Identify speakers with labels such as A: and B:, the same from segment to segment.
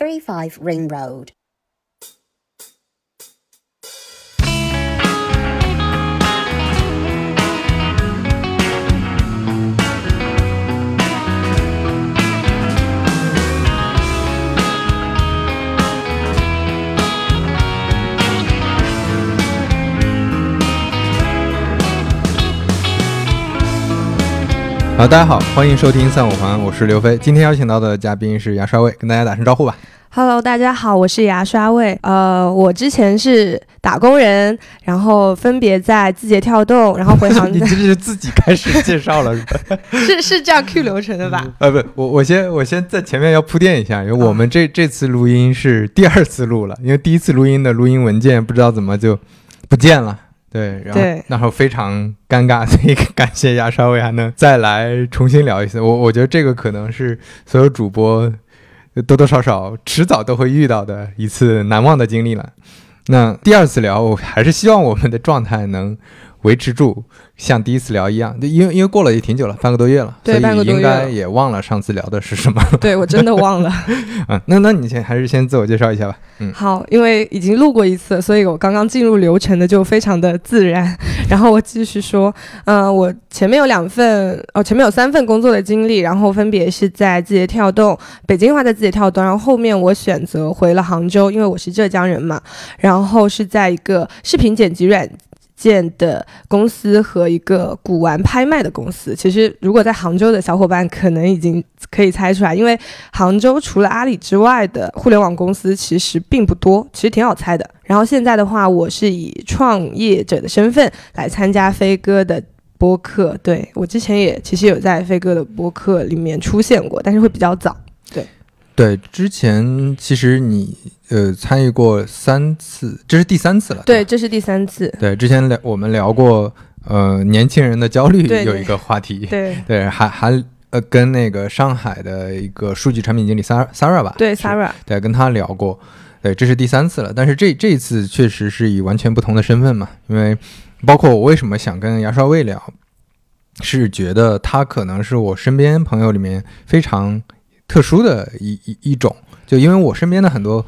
A: 35 Ring Road.
B: 好，大家好，欢迎收听三五环，我是刘飞。今天邀请到的嘉宾是牙刷卫，跟大家打声招呼吧。
C: Hello，大家好，我是牙刷味。呃，我之前是打工人，然后分别在字节跳动，然后回航
B: 你这是自己开始介绍了是吧？
C: 是是这样 Q 流程的吧？
B: 呃，不，我我先我先在前面要铺垫一下，因为我们这、这次录音是第二次录了，因为第一次录音的录音文件不知道怎么就不见了。对，然后
C: 对
B: 那时候非常尴尬，所以感谢牙刷味还能再来重新聊一次。我我觉得这个可能是所有主播多多少少迟早都会遇到的一次难忘的经历了。那第二次聊，我还是希望我们的状态能维持住，像第一次聊一样。因为因为过了也挺久了，半个多月了，
C: 对半个多月
B: 也忘了上次聊的是什么。
C: 对我真的忘了。
B: 嗯，那那你先还是先自我介绍一下吧。嗯，
C: 好，因为已经录过一次，所以我刚刚进入流程的就非常的自然。然后我继续说，嗯、我前面有两份，哦，前面有三份工作的经历，然后分别是在字节跳动，北京话在字节跳动，然后后面我选择回了杭州，因为我是浙江人嘛，然后是在一个视频剪辑软。建的公司和一个古玩拍卖的公司，其实如果在杭州的小伙伴可能已经可以猜出来，因为杭州除了阿里之外的互联网公司其实并不多，其实挺好猜的。然后现在的话，我是以创业者的身份来参加飞哥的播客，对我之前也其实有在飞哥的播客里面出现过，但是会比较早。
B: 对，之前其实你呃参与过三次，这是第三次了。
C: 对，
B: 吧
C: 这是第三次。
B: 对，之前聊我们聊过呃年轻人的焦虑
C: 对对
B: 有一个话题，
C: 对
B: 对，还还呃跟那个上海的一个数据产品经理 Sara Sara 吧，
C: 对，Sarah，
B: 对，跟他聊过，对，这是第三次了。但是这这一次确实是以完全不同的身份嘛，因为包括我为什么想跟牙刷味聊，是觉得他可能是我身边朋友里面非常特殊的一一一种，就因为我身边的很多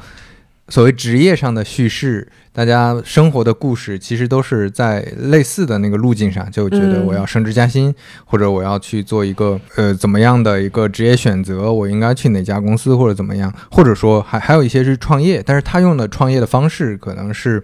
B: 所谓职业上的叙事，大家生活的故事，其实都是在类似的那个路径上，就觉得
C: 嗯
B: 我要升职加薪，或者我要去做一个呃怎么样的一个职业选择，我应该去哪家公司或者怎么样，或者说还还有一些是创业，但是他用的创业的方式可能是。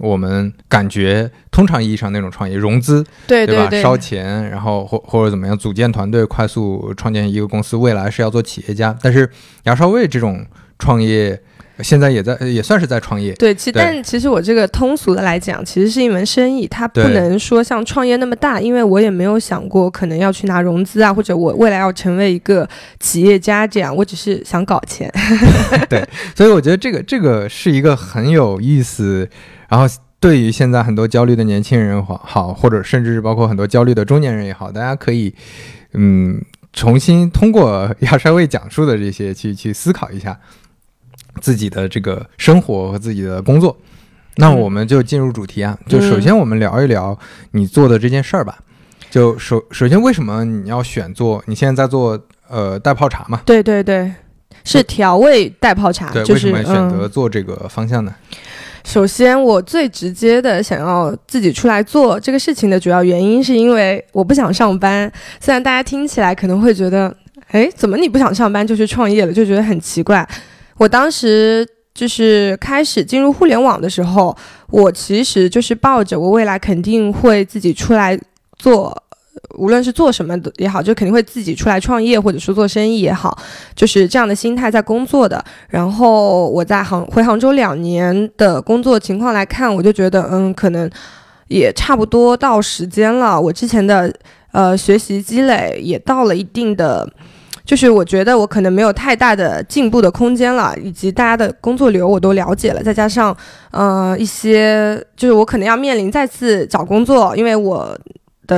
B: 我们感觉通常意义上那种创业融资，对？
C: 对对，
B: 烧钱，然后或或者怎么样组建团队，快速创建一个公司，未来是要做企业家。但是牙刷味这种创业，现在也在也算是在创业。
C: 对，其
B: 对
C: 但其实我这个通俗的来讲，其实是一门生意，它不能说像创业那么大，因为我也没有想过可能要去拿融资啊，或者我未来要成为一个企业家这样，我只是想搞钱。
B: 对所以我觉得这个这个是一个很有意思，然后对于现在很多焦虑的年轻人好，好或者甚至是包括很多焦虑的中年人也好，大家可以嗯重新通过亚帅卫讲述的这些去去思考一下自己的这个生活和自己的工作。那
C: 嗯
B: 我们就进入主题啊，就首先我们聊一聊你做的这件事儿吧。就首首先，为什么你要选做？你现在在做呃代泡茶嘛？
C: 对对对，是调味代泡茶，
B: 对，
C: 就是
B: 为什么选择
C: 嗯。
B: 做这个方向呢？
C: 首先，我最直接的想要自己出来做这个事情的主要原因，是因为我不想上班。虽然大家听起来可能会觉得，哎，怎么你不想上班就去创业了，就觉得很奇怪。我当时就是开始进入互联网的时候，我其实就是抱着我未来肯定会自己出来做。无论是做什么的也好，就肯定会自己出来创业，或者说做生意也好，就是这样的心态在工作的。然后我在杭回杭州两年的工作情况来看，我就觉得，嗯，可能也差不多到时间了。我之前的呃学习积累也到了一定的，就是我觉得我可能没有太大的进步的空间了，以及大家的工作流我都了解了，再加上呃一些就是我可能要面临再次找工作，因为我。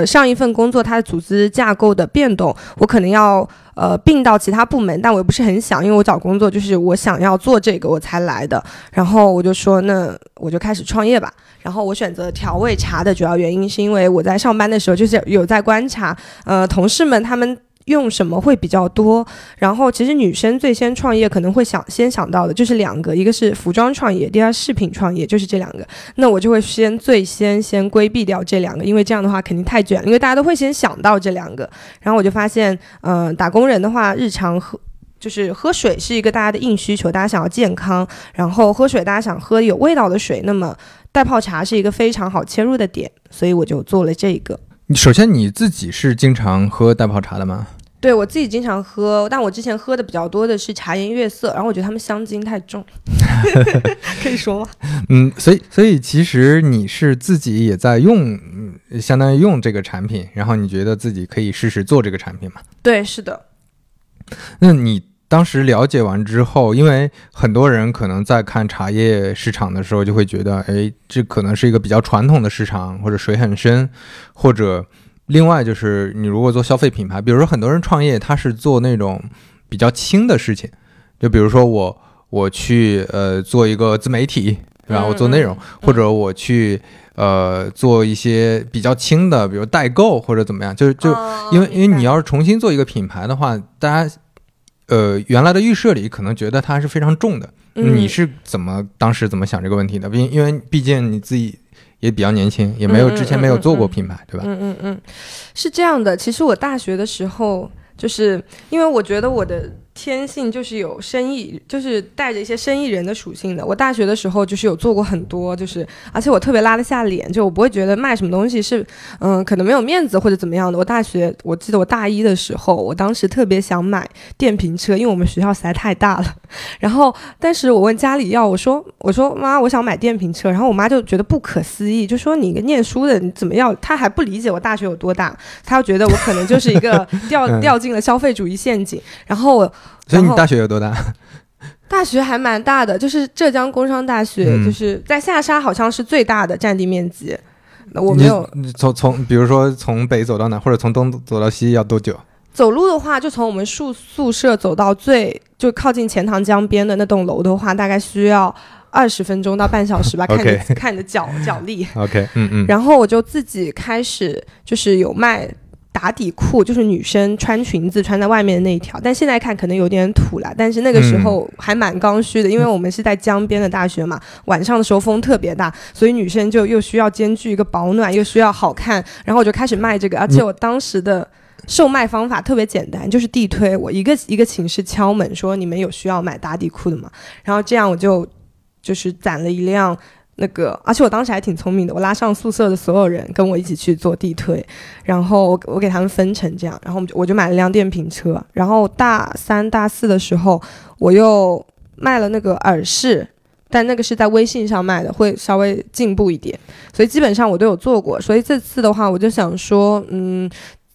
C: 的上一份工作，它的组织架构的变动，我可能要呃并到其他部门，但我又不是很想，因为我找工作就是我想要做这个我才来的。然后我就说，那我就开始创业吧。然后我选择调味茶的主要原因是因为我在上班的时候就是有在观察，呃，同事们他们用什么会比较多？然后其实女生最先创业可能会想先想到的就是两个，一个是服装创业，第二饰品创业，就是这两个。那我就会先最先先规避掉这两个，因为这样的话肯定太卷，因为大家都会先想到这两个。然后我就发现，嗯，打工人的话，日常喝就是喝水是一个大家的硬需求，大家想要健康，然后喝水大家想喝有味道的水，那么袋泡茶是一个非常好切入的点，所以我就做了这个。
B: 你首先你自己是经常喝袋泡茶的吗？
C: 对我自己经常喝，但我之前喝的比较多的是茶颜悦色，然后我觉得他们香精太重，可以说吗？
B: 嗯，所以所以其实你是自己也在用，嗯相当于用这个产品，然后你觉得自己可以试试做这个产品吗？
C: 对，是的，
B: 那你当时了解完之后，因为很多人可能在看茶叶市场的时候，就会觉得，哎，这可能是一个比较传统的市场，或者水很深，或者另外就是你如果做消费品牌，比如说很多人创业，他是做那种比较轻的事情，就比如说我我去呃做一个自媒体，对吧？
C: 嗯
B: 我做内容，
C: 嗯
B: 或者我去呃做一些比较轻的，比如代购或者怎么样，就就
C: 哦
B: 因为因为你要是重新做一个品牌的话，大家呃原来的预设里可能觉得它是非常重的。
C: 嗯
B: 你是怎么当时怎么想这个问题的？因因为毕竟你自己也比较年轻，也没有之前没有做过
C: 嗯嗯
B: 品牌，对吧？
C: 嗯嗯嗯，是这样的。其实我大学的时候，就是因为我觉得我的天性就是有生意，就是带着一些生意人的属性的。我大学的时候就是有做过很多，就是而且我特别拉得下脸，就我不会觉得卖什么东西是嗯可能没有面子或者怎么样的。我大学我记得我大一的时候，我当时特别想买电瓶车，因为我们学校实在太大了。然后但是我问家里要，我说我说妈，我想买电瓶车，然后我妈就觉得不可思议，就说你一个念书的，你怎么要？她还不理解我大学有多大，她就觉得我可能就是一个掉
B: 嗯
C: 掉进了消费主义陷阱。然后我然后
B: 所以你大学有多大？
C: 大学还蛮大的，就是浙江工商大学，
B: 嗯
C: 就是在下沙好像是最大的占地面积。那我没有
B: 你你从从比如说从北走到南，或者从东走到西要多久？
C: 走路的话，就从我们宿宿舍走到最就靠近钱塘江边的那栋楼的话，大概需要二十分钟到半小时吧，看你看你的脚脚力。
B: OK，嗯嗯，
C: 然后我就自己开始就是有卖打底裤，就是女生穿裙子穿在外面的那一条，但现在看可能有点土了，但是那个时候还蛮刚需的，因为我们是在江边的大学嘛，晚上的时候风特别大，所以女生就又需要兼具一个保暖，又需要好看，然后我就开始卖这个，而且我当时的。售卖方法特别简单，就是地推，我一个一个寝室敲门说你们有需要买打底裤的吗？然后这样我就就是攒了一辆那个，而且我当时还挺聪明的，我拉上宿舍的所有人跟我一起去做地推，然后我给他们分成这样，然后我就我就买了辆电瓶车，然后大三大四的时候我又卖了那个耳饰。但那个是在微信上卖的，会稍微进步一点，所以基本上我都有做过。所以这次的话，我就想说，嗯，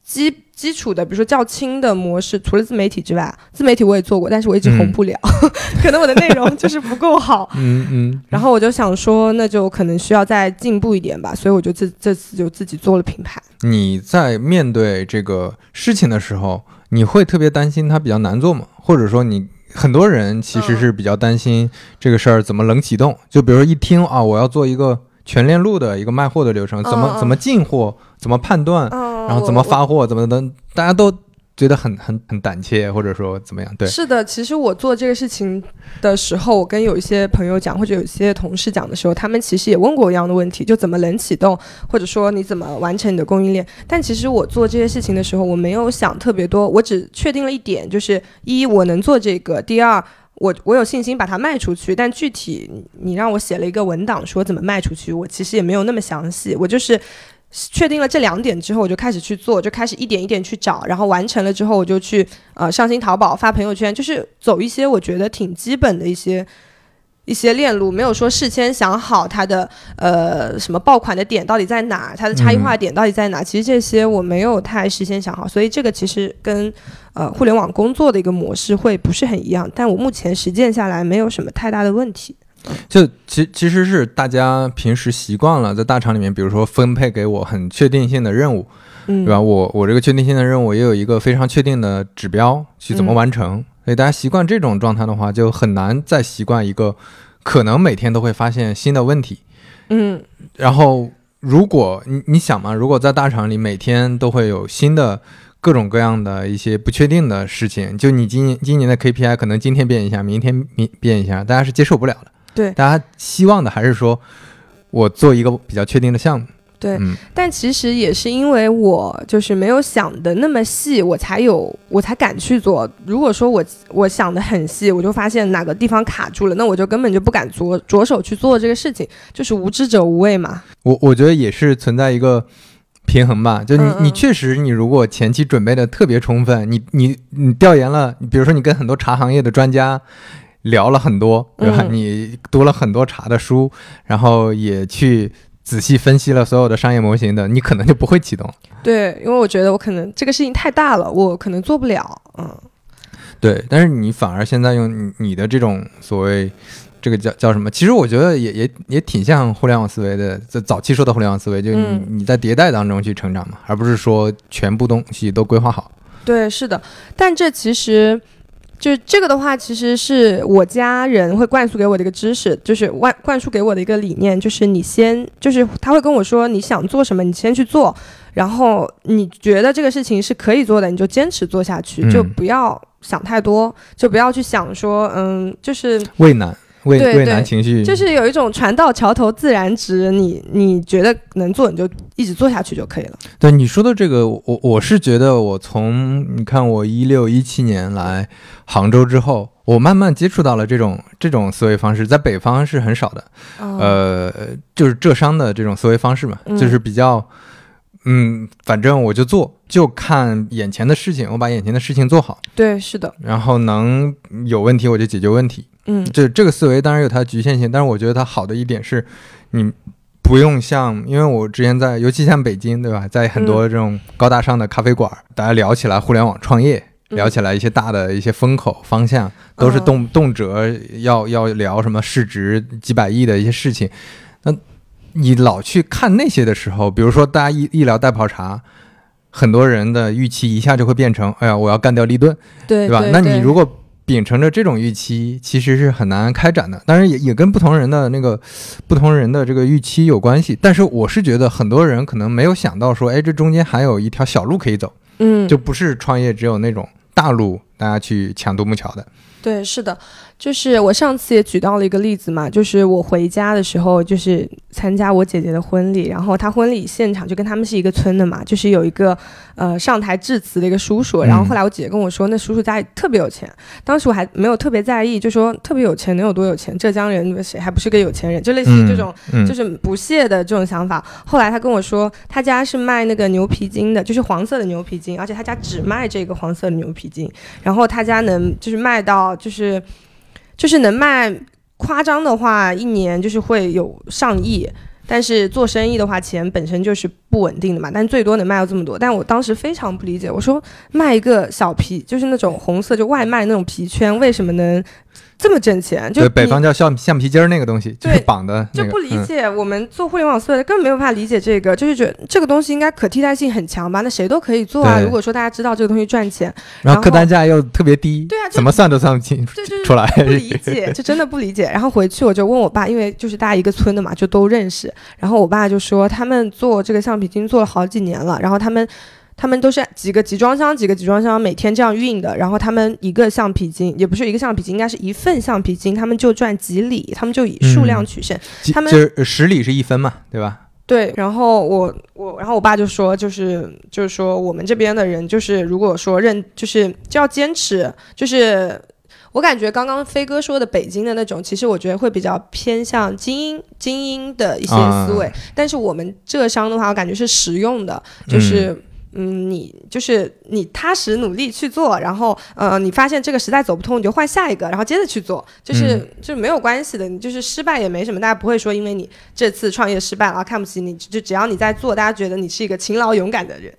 C: 基基础的，比如说较轻的模式，除了自媒体之外，自媒体我也做过，但是我一直红不了，可能我的内容就是不够好。
B: 嗯嗯，
C: 然后我就想说，那就可能需要再进步一点吧，所以我就这这次就自己做了品牌。
B: 你在面对这个事情的时候，你会特别担心它比较难做吗？或者说你？很多人其实是比较担心这个事儿怎么冷启动，就比如一听啊，我要做一个全链路的一个卖货的流程，怎么怎么进货，怎么判断，
C: 嗯
B: 然后怎么发货，怎么等，大家都觉得很很很胆怯，或者说怎么样？对，
C: 是的，其实我做这个事情的时候，我跟有一些朋友讲，或者有一些同事讲的时候，他们其实也问过我一样的问题，就怎么冷启动，或者说你怎么完成你的供应链。但其实我做这些事情的时候，我没有想特别多，我只确定了一点，就是一我能做这个，第二。我我有信心把它卖出去，但具体你让我写了一个文档说怎么卖出去，我其实也没有那么详细，我就是确定了这两点之后，我就开始去做，就开始一点一点去找，然后完成了之后，我就去呃上新淘宝发朋友圈，就是走一些我觉得挺基本的一些一些链路，没有说事先想好它的呃什么爆款的点到底在哪，它的差异化点到底在哪。其实这些我没有太事先想好，所以这个其实跟呃互联网工作的一个模式会不是很一样。但我目前实践下来没有什么太大的问题。
B: 就其其实是大家平时习惯了在大厂里面，比如说分配给我很确定性的任务，
C: 嗯，
B: 对吧？我我这个确定性的任务也有一个非常确定的指标去怎么
C: 嗯
B: 完成，所以大家习惯这种状态的话，就很难再习惯一个可能每天都会发现新的问题。
C: 嗯
B: 然后，如果你你想嘛，如果在大厂里每天都会有新的各种各样的一些不确定的事情。就你今年今年的 KPI 可能今天变一下，明天明变一下，大家是接受不了的。
C: 对，
B: 大家希望的还是说我做一个比较确定的项目。
C: 对，
B: 嗯
C: 但其实也是因为我就是没有想的那么细，我才有我才敢去做。如果说我我想的很细，我就发现哪个地方卡住了，那我就根本就不敢着着手去做这个事情，就是无知者无畏嘛。
B: 我我觉得也是存在一个平衡吧，就你
C: 嗯嗯
B: 你确实你如果前期准备的特别充分，你你你调研了，比如说你跟很多茶行业的专家聊了很多，对吧？
C: 嗯
B: 你读了很多茶的书，然后也去仔细分析了所有的商业模型的，你可能就不会启动。
C: 对，因为我觉得我可能这个事情太大了，我可能做不了。嗯，
B: 对，但是你反而现在用你你的这种所谓这个叫叫什么？其实我觉得也也也挺像互联网思维的，在早期说的互联网思维，就是你、
C: 嗯
B: 你在迭代当中去成长嘛，而不是说全部东西都规划好。
C: 对，是的，但这其实。就这个的话，其实是我家人会灌输给我的一个知识，就是灌灌输给我的一个理念，就是你先，就是他会跟我说你想做什么，你先去做，然后你觉得这个事情是可以做的，你就坚持做下去，就不要想太多，就不要去想说，嗯，就是
B: 畏难，畏畏难情绪，
C: 就是有一种船到桥头自然直，你你觉得能做，你就一直做下去就可以了。
B: 对你说的这个，我我是觉得，我从你看我一六一七年来杭州之后，我慢慢接触到了这种这种思维方式，在北方是很少的，
C: 嗯、
B: 呃，就是浙商的这种思维方式嘛，
C: 嗯。
B: 就是比较，嗯，反正我就做，就看眼前的事情，我把眼前的事情做好，
C: 对，是的，
B: 然后能有问题我就解决问题。
C: 嗯
B: 这这个思维当然有它的局限性，但是我觉得它好的一点是，你不用像，因为我之前在，尤其像北京，对吧，在很多这种高大上的咖啡馆，大家聊起来互联网创业，
C: 嗯
B: 聊起来一些大的一些风口方向，都是动动辄要要聊什么市值几百亿的一些事情。那你老去看那些的时候，比如说大家一一聊带泡茶。很多人的预期一下就会变成，哎呀，我要干掉立顿，
C: 对
B: 对吧？那你如果秉承着这种预期，其实是很难开展的。当然也也跟不同人的那个不同人的这个预期有关系。但是我是觉得很多人可能没有想到说，哎，这中间还有一条小路可以走，
C: 嗯，
B: 就不是创业只有那种大路，大家去抢独木桥的。
C: 对，是的，就是我上次也举到了一个例子嘛，就是我回家的时候，就是参加我姐姐的婚礼，然后她婚礼现场就跟他们是一个村的嘛，就是有一个呃上台致辞的一个叔叔，然后后来我姐姐跟我说，那叔叔家里特别有钱，当时我还没有特别在意，就说特别有钱能有多有钱？浙江人谁还不是个有钱人？就类似于这种。
B: 嗯，
C: 就是不屑的这种想法。后来他跟我说，他家是卖那个牛皮筋的，就是黄色的牛皮筋，而且他家只卖这个黄色的牛皮筋。然后他家能就是卖到就是就是能卖，夸张的话一年就是会有上亿。但是做生意的话，钱本身就是不稳定的嘛，但最多能卖到这么多。但我当时非常不理解，我说卖一个小皮，就是那种红色就外卖那种皮圈，为什么能这么挣钱？就
B: 对，北方叫橡橡皮筋儿那个东西，就是绑的那个，
C: 就不理
B: 嗯
C: 解，我们做互联网思维的根本没有办法理解这个，就是觉得这个东西应该可替代性很强吧？那谁都可以做啊。如果说大家知道这个东西赚钱，
B: 然后客单价又特别低，
C: 对啊
B: 怎么算都算不清
C: 这就是
B: 出来。
C: 不理解，就真的不理解。然后回去我就问我爸，因为就是大家一个村的嘛，就都认识。然后我爸就说，他们做这个橡皮筋做了好几年了，然后他们。他们都是几个集装箱，几个集装箱每天这样运的，然后他们一个橡皮筋，也不是一个橡皮筋，应该是一份橡皮筋，他们就赚几里，他们就以数量
B: 嗯
C: 取胜。
B: 几
C: 他们
B: 就是十里是一分嘛，对吧？
C: 对，然后我我，然后我爸就说，就是就是说，我们这边的人就是如果说认，就是就要坚持，就是我感觉刚刚飞哥说的北京的那种，其实我觉得会比较偏向精英精英的一些思维，但是我们浙商的话，我感觉是实用的，就是。嗯，你就是你踏实努力去做，然后呃，你发现这个实在走不通，你就换下一个，然后接着去做，就是、
B: 嗯
C: 就是没有关系的，你就是失败也没什么，大家不会说因为你这次创业失败了啊看不起你，就只要你在做，大家觉得你是一个勤劳勇敢的人。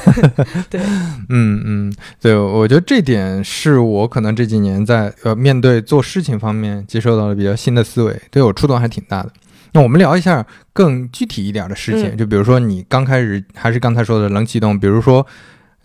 C: 对，
B: 嗯嗯，对，我觉得这点是我可能这几年在呃面对做事情方面接受到了比较新的思维，对我触动还挺大的。那我们聊一下更具体一点的事情，
C: 嗯
B: 就比如说你刚开始还是刚才说的冷启动，比如说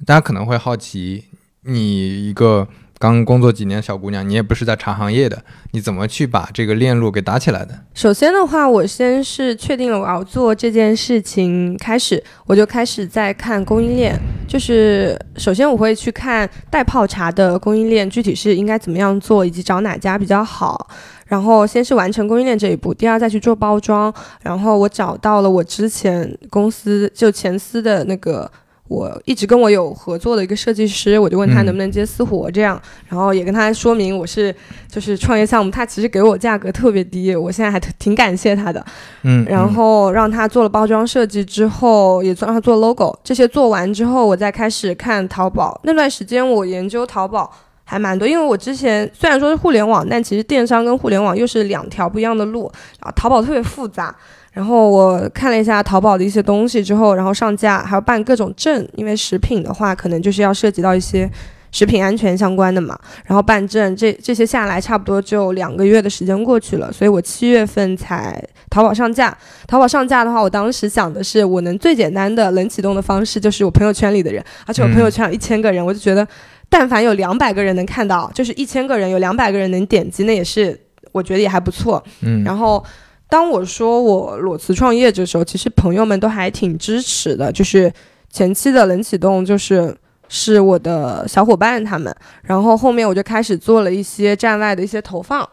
B: 大家可能会好奇，你一个刚工作几年小姑娘，你也不是在茶行业的，你怎么去把这个链路给打起来的？
C: 首先的话，我先是确定了我要做这件事情，开始我就开始在看供应链，就是首先我会去看代泡茶的供应链具体是应该怎么样做，以及找哪家比较好。然后先是完成供应链这一步，第二再去做包装。然后我找到了我之前公司就前司的那个。我一直跟我有合作的一个设计师，我就问他能不能接私活这样，然后也跟他说明我是就是创业项目，他其实给我价格特别低，我现在还挺感谢他的，
B: 嗯，
C: 然后让他做了包装设计之后，也让他做 logo，这些做完之后，我再开始看淘宝。那段时间我研究淘宝还蛮多，因为我之前虽然说是互联网，但其实电商跟互联网又是两条不一样的路，啊，淘宝特别复杂。然后我看了一下淘宝的一些东西之后，然后上架还要办各种证，因为食品的话可能就是要涉及到一些食品安全相关的嘛。然后办证，这这些下来差不多就两个月的时间过去了，所以我七月份才淘宝上架。淘宝上架的话，我当时想的是，我能最简单的冷启动的方式就是我朋友圈里的人，而且我朋友圈有一千个人，我就觉得，但凡有两百个人能看到，就是一千个人有两百个人能点击，那也是我觉得也还不错。
B: 嗯，
C: 然后。当我说我裸辞创业的时候，其实朋友们都还挺支持的。就是前期的冷启动，就是是我的小伙伴他们，然后后面我就开始做了一些站外的一些投放。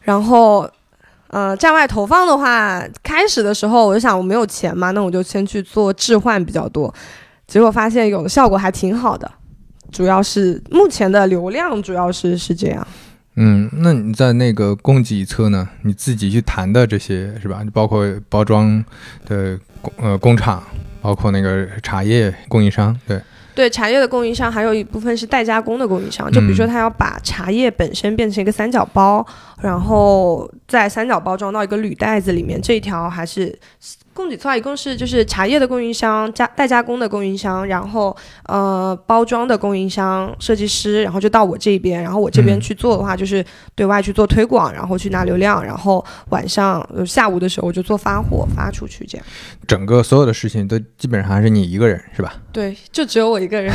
C: 然后，呃，站外投放的话，开始的时候我就想我没有钱嘛，那我就先去做置换比较多。结果发现有的效果还挺好的，主要是目前的流量主要是是这样。
B: 嗯，那你在那个供给侧呢？你自己去谈的这些是吧？包括包装的工呃工厂，包括那个茶叶供应商，对
C: 对，茶叶的供应商还有一部分是代加工的供应商，就比如说他要把茶叶本身变成一个三角包，然后在三角包装到一个铝袋子里面，这一条还是。供给侧一共是就是茶叶的供应商、加代加工的供应商，然后呃包装的供应商、设计师，然后就到我这边，然后我这边去做的话，就是对外去做推广，然后去拿流量，然后晚上下午的时候我就做发货发出去，这样。
B: 整个所有的事情都基本上还是你一个人是吧？
C: 对，就只有我一个人。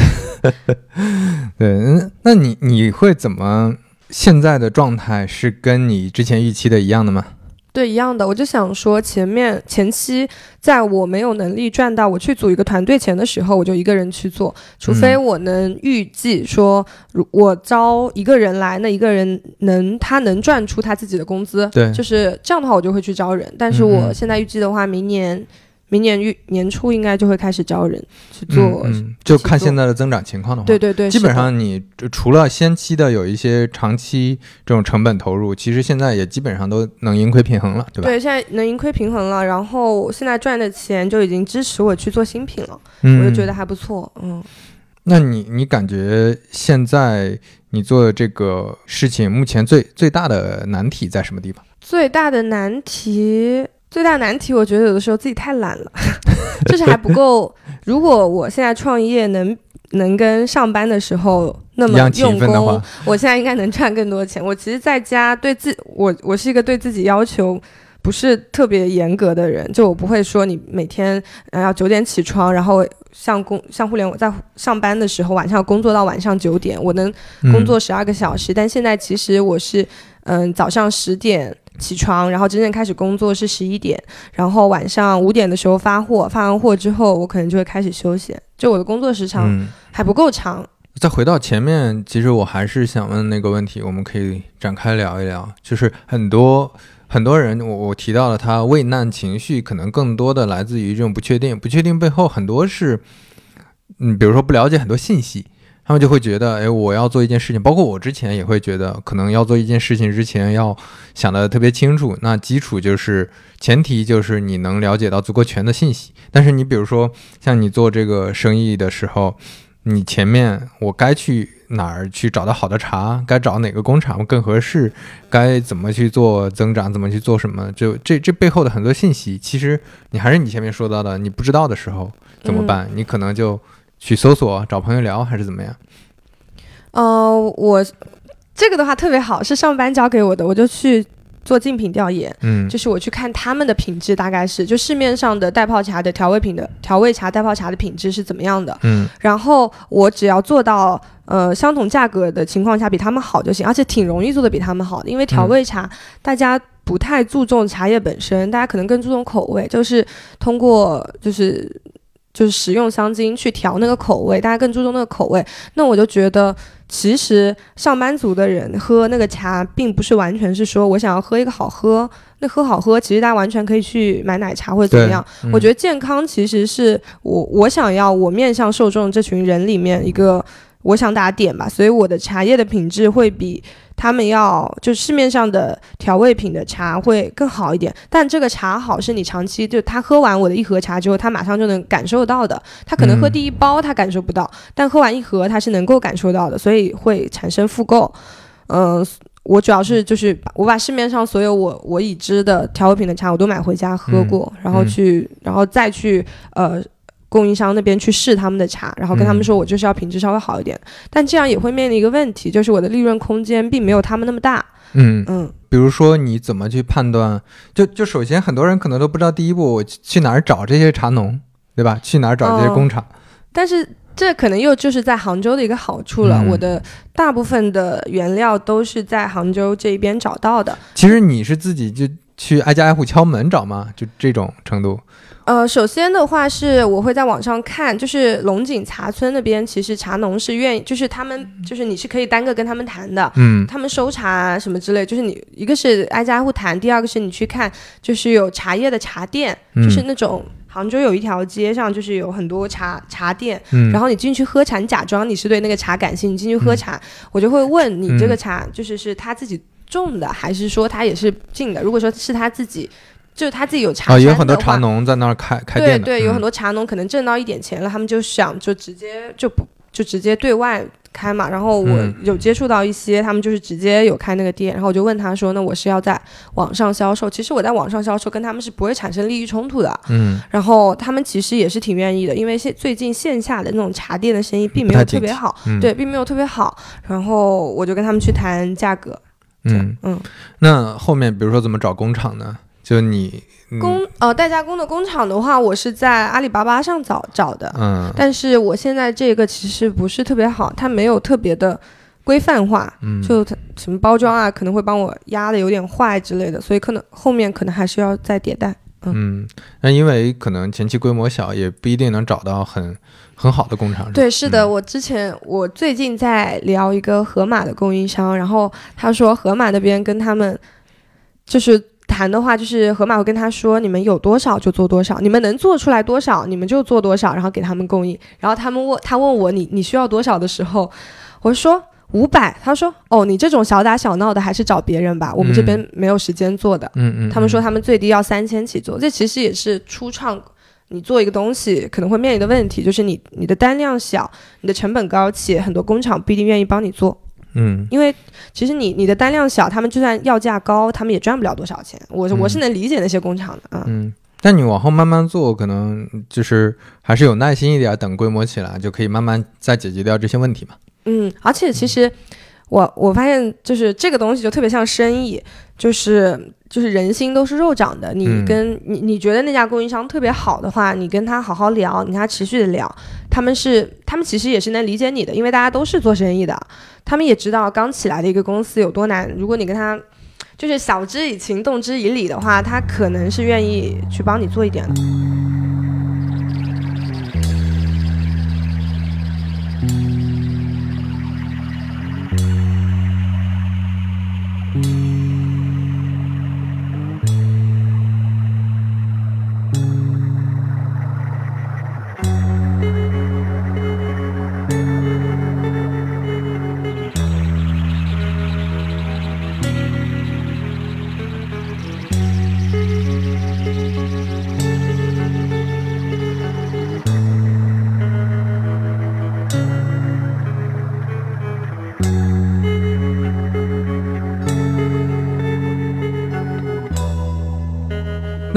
B: 对，那你你会怎么？现在的状态是跟你之前预期的一样的吗？
C: 对，一样的，我就想说，前面前期在我没有能力赚到我去组一个团队钱的时候，我就一个人去做，除非我能预计说，如我招一个人来，那一个人能他能赚出他自己的工资，
B: 对，
C: 就是这样的话，我就会去招人。但是我现在预计的话，明年。明年预年初应该就会开始招人去做，
B: 就看现在的增长情况的话，
C: 对对对，
B: 基本上你除了先期的有一些长期这种成本投入，其实现在也基本上都能盈亏平衡了，对吧？
C: 对，现在能盈亏平衡了，然后现在赚的钱就已经支持我去做新品了，我就觉得还不错，嗯。
B: 那你你感觉现在你做的这个事情，目前最最大的难题在什么地方？
C: 最大的难题。最大难题，我觉得有的时候自己太懒了，就是还不够。如果我现在创业能能跟上班的时候那么用功，我现在应该能赚更多钱。我其实在家对自我，我是一个对自己要求不是特别严格的人，就我不会说你每天呃要九点起床，然后像工像互联网在上班的时候晚上工作到晚上九点，我能工作十二个小时。但现在其实我是嗯早上十点。起床，然后真正开始工作是十一点，然后晚上五点的时候发货，发完货之后，我可能就会开始休息。就我的工作时长还不够长。
B: 再回到前面，其实我还是想问那个问题，我们可以展开聊一聊。就是很多很多人，我我提到了他畏难情绪，可能更多的来自于这种不确定，不确定背后很多是，嗯，比如说不了解很多信息。他们就会觉得，哎，我要做一件事情，包括我之前也会觉得，可能要做一件事情之前要想的特别清楚。那基础就是前提就是你能了解到足够全的信息。但是你比如说像你做这个生意的时候，你前面我该去哪儿去找到好的茶，该找哪个工厂更合适，该怎么去做增长，怎么去做什么，就这这背后的很多信息，其实你还是你前面说到的，你不知道的时候怎么办？你可能就。去搜索找朋友聊还是怎么样？
C: 呃，我这个的话特别好，是上班交给我的，我就去做竞品调研，
B: 嗯，
C: 就是我去看他们的品质大概是，就市面上的袋泡茶的调味品的调味茶袋泡茶的品质是怎么样的，
B: 嗯
C: 然后我只要做到呃相同价格的情况下比他们好就行，而且挺容易做的比他们好的，因为调味茶大家不太注重茶叶本身，大家可能更注重口味，就是通过就是。就是食用香精去调那个口味，大家更注重那个口味。那我就觉得，其实上班族的人喝那个茶，并不是完全是说我想要喝一个好喝，那喝好喝，其实大家完全可以去买奶茶或者怎么样。
B: 嗯
C: 我觉得健康其实是我我想要我面向受众这群人里面一个我想打点吧，所以我的茶叶的品质会比他们要就市面上的调味品的茶会更好一点。但这个茶好是你长期就他喝完我的一盒茶之后，他马上就能感受到的。他可能喝
B: 嗯
C: 第一包他感受不到，但喝完一盒他是能够感受到的，所以会产生复购。嗯、我主要是就是把我把市面上所有我我已知的调味品的茶我都买回家喝过，然后去然后再去呃供应商那边去试他们的茶，然后跟他们说我就是要品质稍微好一点。但这样也会面临一个问题，就是我的利润空间并没有他们那么大。
B: 嗯，
C: 嗯，
B: 比如说你怎么去判断？就就首先很多人可能都不知道第一步我去去哪儿找这些茶农，对吧？去哪儿找这些
C: 哦
B: 工厂？
C: 但是这可能又就是在杭州的一个好处了，
B: 嗯
C: 我的大部分的原料都是在杭州这边找到的。
B: 其实你是自己就去挨家挨户敲门找吗？就这种程度？
C: 呃，首先的话是我会在网上看，就是龙井茶村那边，其实茶农是愿意，就是他们就是你是可以单个跟他们谈的，
B: 嗯。
C: 他们收茶啊什么之类，就是你一个是挨家挨户谈，第二个是你去看，就是有茶叶的茶店，
B: 嗯
C: 就是那种杭州有一条街上就是有很多茶茶店，
B: 嗯，
C: 然后你进去喝茶，你假装你是对那个茶感兴趣，你进去喝茶，我就会问你这个茶就是是他自己种的，还是说他也是进的？如果说是他自己，就是他自己有茶
B: 啊，
C: 山
B: 也有很多茶农在那儿开开
C: 对
B: 店的，
C: 对，有很
B: 嗯
C: 多茶农可能挣到一点钱了，他们就想就直接就不就直接对外开嘛。然后我
B: 嗯。
C: 有接触到一些，他们就是直接有开那个店，然后我就问他说，那我是要在网上销售，其实我在网上销售跟他们是不会产生利益冲突的。
B: 嗯。
C: 然后他们其实也是挺愿意的，因为现最近线下的那种茶店的生意并没有特别好，
B: 嗯。
C: 对，并没有特别好。然后我就跟他们去谈价格，
B: 嗯，
C: 嗯，
B: 那后面比如说怎么找工厂呢？就你嗯
C: 工呃代加工的工厂的话，我是在阿里巴巴上找找的，
B: 嗯
C: 但是我现在这个其实不是特别好，它没有特别的规范化，
B: 嗯
C: 就它什么包装啊，可能会帮我压的有点坏之类的，所以可能后面可能还是要再迭代。
B: 嗯，那因为可能前期规模小，也不一定能找到很很好的工厂。
C: 对，是的，
B: 嗯
C: 我之前我最近在聊一个盒马的供应商，然后他说盒马那边跟他们就是。谈的话，就是盒马会跟他说，你们有多少就做多少，你们能做出来多少，你们就做多少，然后给他们供应。然后他们问他问我你你需要多少的时候，我说五百，他说哦，你这种小打小闹的还是找别人吧，我们这边没有时间做的。
B: 嗯嗯，
C: 他们说
B: 嗯
C: 他们最低要三千起做，这其实也是初创。你做一个东西可能会面临的问题，就是你你的单量小，你的成本高，且很多工厂不一定愿意帮你做，
B: 嗯
C: 因为其实你你的单量小，他们就算要价高，他们也赚不了多少钱。我是、我是能理解那些工厂的啊。
B: 嗯，但你往后慢慢做，可能就是还是有耐心一点，等规模起来就可以慢慢再解决掉这些问题嘛。
C: 嗯，而且其实我我发现就是这个东西就特别像生意，就是就是人心都是肉长的。你
B: 嗯
C: 跟、你你觉得那家供应商特别好的话，你跟他好好聊，你跟他持续的聊，他们是他们其实也是能理解你的，因为大家都是做生意的，他们也知道刚起来的一个公司有多难。如果你跟他就是晓之以情，动之以理的话，他可能是愿意去帮你做一点的。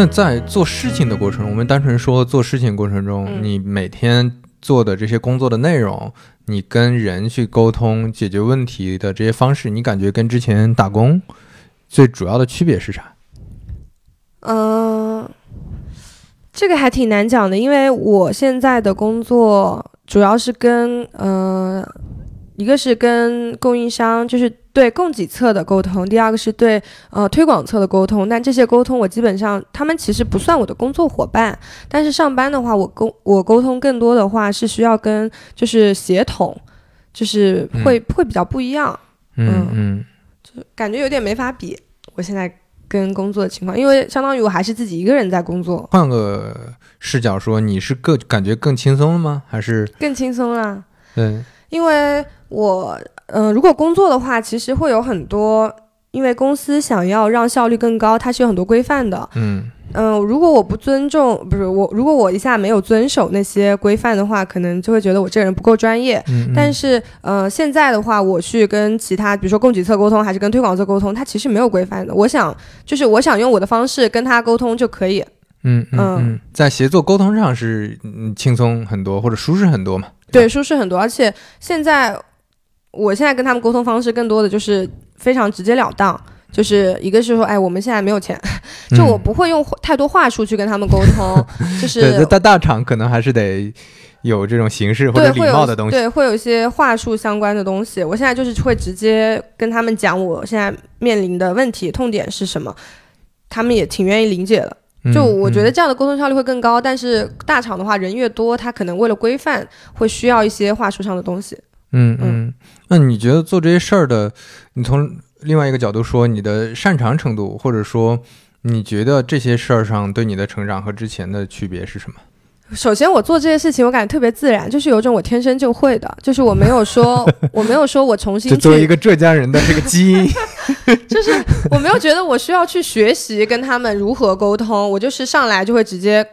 B: 那在做事情的过程中，我们单纯说做事情过程中，
C: 嗯
B: 你每天做的这些工作的内容，你跟人去沟通、解决问题的这些方式，你感觉跟之前打工最主要的区别是啥？
C: 嗯、这个还挺难讲的，因为我现在的工作主要是跟呃，一个是跟供应商，就是对供给侧的沟通；第二个是对呃推广侧的沟通。但这些沟通我基本上他们其实不算我的工作伙伴，但是上班的话，我沟我沟通更多的话是需要跟就是协同，就是会、会比较不一样。
B: 嗯嗯就
C: 感觉有点没法比。我现在跟工作的情况，因为相当于我还是自己一个人在工作，
B: 换个视角说，你是更感觉更轻松了吗？还是
C: 更轻松了。
B: 对
C: 因为我，嗯、如果工作的话，其实会有很多，因为公司想要让效率更高，它是有很多规范的。
B: 嗯
C: 嗯、如果我不尊重，不是我，如果我一下没有遵守那些规范的话，可能就会觉得我这个人不够专业。
B: 嗯，
C: 但是，呃，现在的话，我去跟其他，比如说供给侧沟通，还是跟推广侧沟通，它其实没有规范的。我想，就是我想用我的方式跟他沟通就可以。
B: 嗯嗯
C: 嗯
B: 嗯，在协作沟通上是嗯轻松很多或者舒适很多嘛？
C: 对，舒适很多。而且现在，我现在跟他们沟通方式更多的就是非常直截了当，就是一个是说，哎，我们现在没有钱，就我
B: 嗯
C: 不会用太多话术去跟他们沟通，就 是
B: 大大厂可能还是得有这种形式或者礼貌的东西。
C: 对会有一些话术相关的东西。我现在就是会直接跟他们讲我现在面临的问题痛点是什么，他们也挺愿意理解的。
B: 嗯
C: 就我觉得
B: 嗯
C: 这样的沟通效率会更高，但是大厂的话人越多，他可能为了规范会需要一些话术上的东西。
B: 嗯嗯，那你觉得做这些事儿的，你从另外一个角度说，你的擅长程度，或者说你觉得这些事儿上对你的成长和之前的区别是什么？
C: 首先，我做这些事情，我感觉特别自然，就是有种我天生就会的，就是我没有说，我没有说我重新
B: 就作为一，个浙江人的这个基因，
C: 就是我没有觉得我需要去学习跟他们如何沟通，我就是上来就会直接。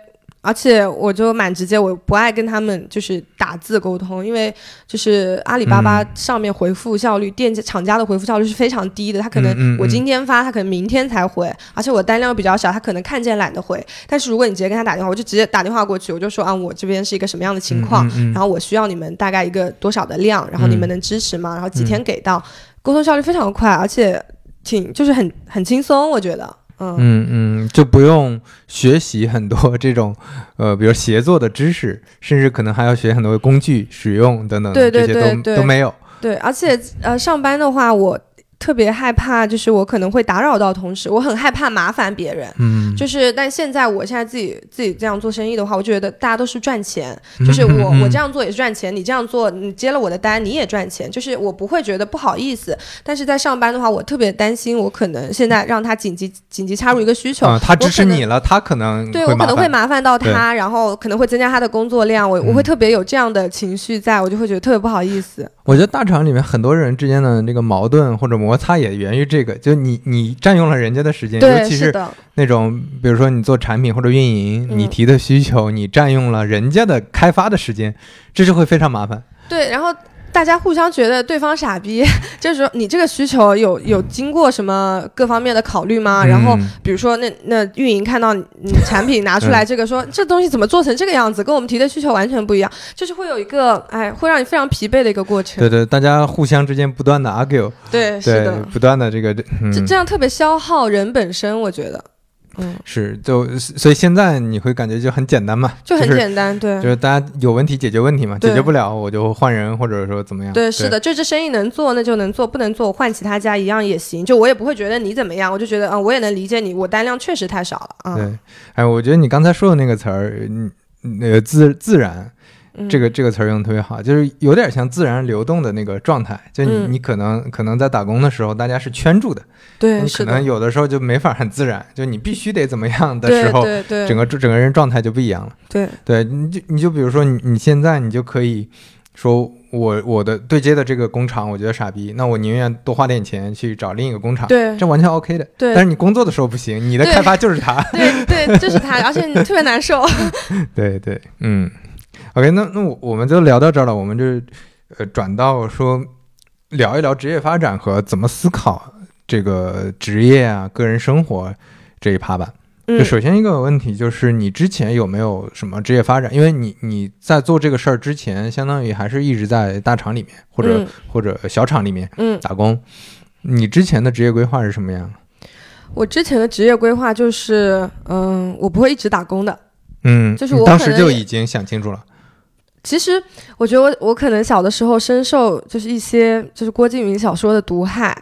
C: 而且我就蛮直接，我不爱跟他们就是打字沟通，因为就是阿里巴巴
B: 嗯
C: 上面回复效率，店家厂家的回复效率是非常低的。他可能我
B: 嗯
C: 今天发，他可能明天才回，而且我单量比较小，他可能看见懒得回。但是如果你直接跟他打电话，我就直接打电话过去，我就说啊，我这边是一个什么样的情况，
B: 嗯嗯嗯
C: 然后我需要你们大概一个多少的量，然后你们能支持吗？然后几天给到，沟通效率非常快，而且挺就是很很轻松，我觉得，嗯
B: 嗯嗯，就不用学习很多这种呃，比如协作的知识，甚至可能还要学很多工具使用等等的，
C: 对对
B: 这些都
C: 对对
B: 都没有。
C: 对，而且呃，上班的话，我特别害怕，就是我可能会打扰到同事，我很害怕麻烦别人。
B: 嗯，
C: 就是，但现在我现在自己自己这样做生意的话，我觉得大家都是赚钱，就是我
B: 嗯
C: 我这样做也是赚钱，你这样做，你接了我的单你也赚钱，就是我不会觉得不好意思。但是在上班的话，我特别担心，我可能现在让他紧急紧急插入一个需求，
B: 啊，他支持你了，他可能
C: 对我可能会
B: 会麻烦。
C: 到他，然后可能会增加他的工作量，我我会
B: 嗯
C: 特别有这样的情绪在，我就会觉得特别不好意思。
B: 我觉得大厂里面很多人之间的这个矛盾或者摩擦也源于这个，就你你占用了人家的时间，尤，其是那种比如说你做产品或者运营，
C: 嗯
B: 你提的需求，你占用了人家的开发的时间，这就会非常麻烦。
C: 对，然后大家互相觉得对方傻逼，就是说你这个需求有有经过什么各方面的考虑吗？然后
B: 嗯
C: 比如说那那运营看到你你产品拿出来这个说、这东西怎么做成这个样子，跟我们提的需求完全不一样，就是会有一个哎会让你非常疲惫的一个过程。
B: 对对，大家互相之间不断的 argue，
C: 对，是的，，
B: 不断的这个，嗯。
C: 这，这样特别消耗人本身，我觉得，嗯，
B: 是就所以现在你会感觉就很简单嘛，
C: 就很简单，对。
B: 就是大家有问题解决问题嘛，解决不了我就换人或者说怎么样。
C: 对，是的，就这生意能做那就能做，不能做我换其他家一样也行。就我也不会觉得你怎么样，我就觉得啊、我也能理解你，我单量确实太少了啊。
B: 对，哎，我觉得你刚才说的那个词儿，嗯，那个自自然，
C: 嗯
B: 这个这个词儿用的特别好，就是有点像自然流动的那个状态。就你、
C: 嗯
B: 你可能可能在打工的时候，大家是圈住的，
C: 对，
B: 你可能有的时候就没法很自然，就你必须得怎么样的时候，
C: 对对，
B: 整个整个人状态就不一样了。
C: 对
B: 对，你就你就比如说你你现在你就可以说我我的对接的这个工厂，我觉得傻逼，那我宁愿多花点钱去找另一个工厂，
C: 对
B: 这完全 OK 的。
C: 对
B: 但是你工作的时候不行，你的开发就是他。
C: 对对，就是他，而且你特别难受。
B: 对对，嗯，OK，那那我我们就聊到这儿了，我们就呃转到说聊一聊职业发展和怎么思考这个职业啊、个人生活这一趴吧。就
C: 嗯
B: 首先一个问题就是你之前有没有什么职业发展？因为你你在做这个事儿之前，相当于还是一直在大厂里面或者、
C: 嗯
B: 或者小厂里面
C: 嗯，
B: 打工。你之前的职业规划是什么样？
C: 我之前的职业规划就是，嗯，我不会一直打工的。
B: 嗯，
C: 就是
B: 我当时就已经想清楚了。
C: 其实我觉得我我可能小的时候深受就是一些就是郭敬明小说的毒害，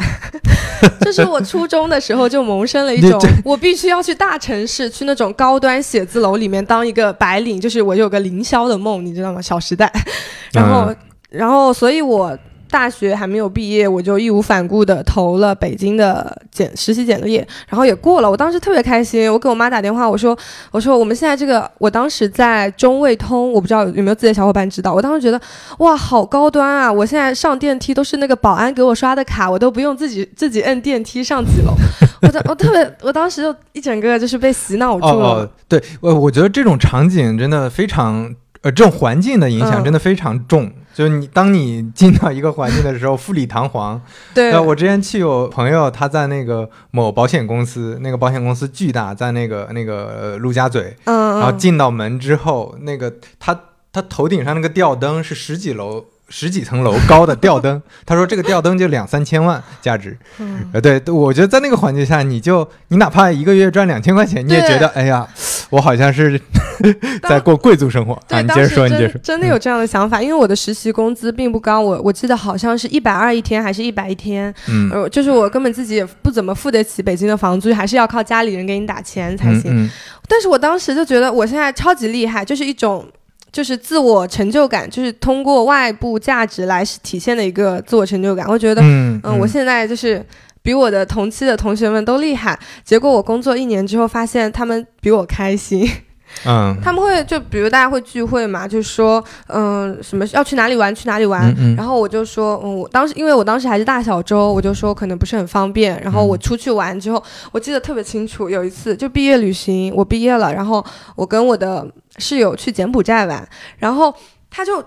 C: 就是我初中的时候就萌生了一种我必须要去大城市，去那种高端写字楼里面当一个白领，就是我有个凌霄的梦，你知道吗？小时代，然后、
B: 嗯
C: 然后所以我。大学还没有毕业，我就义无反顾的投了北京的简实习简历，然后也过了。我当时特别开心，我给我妈打电话，我说我说我们现在这个，我当时在中卫通，我不知道有没有自己的小伙伴知道。我当时觉得哇，好高端啊！我现在上电梯都是那个保安给我刷的卡，我都不用自己自己摁电梯上几楼。我当我特别，我当时就一整个就是被洗脑住了。
B: 哦 哦，对我我觉得这种场景真的非常，呃，这种环境的影响
C: 嗯
B: 真的非常重。就是你当你进到一个环境的时候，富丽堂皇。
C: 对，
B: 呃，我之前去有朋友，他在那个某保险公司，那个保险公司巨大，在那个那个呃陆家嘴，
C: 嗯，
B: 然后
C: 嗯
B: 进到门之后，那个他他头顶上那个吊灯是十几楼。十几层楼高的吊灯，他说这个吊灯就两三千万价值，
C: 嗯
B: 呃，对，我觉得在那个环境下，你就你哪怕一个月赚两千块钱，你也觉得哎呀，我好像是 在过贵族生活啊。你接着说，你接着说。
C: 真的有这样的想法，因为我的实习工资并不高，我我记得好像是一百二一天，还是一百一天，
B: 嗯，
C: 呃，就是我根本自己也不怎么付得起北京的房租，还是要靠家里人给你打钱才行。
B: 嗯嗯
C: 但是我当时就觉得我现在超级厉害，就是一种。就是自我成就感，就是通过外部价值来体现的一个自我成就感。我觉得，
B: 嗯
C: 嗯，我现在就是比我的同期的同学们都厉害。结果我工作一年之后，发现他们比我开心。
B: 嗯
C: 他们会就比如大家会聚会嘛，就说嗯、什么要去哪里玩去哪里玩，
B: 嗯嗯
C: 然后我就说嗯我当时因为我当时还是大小周，我就说可能不是很方便，然后我
B: 嗯
C: 出去玩之后，我记得特别清楚，有一次就毕业旅行，我毕业了，然后我跟我的室友去柬埔寨玩，然后他就。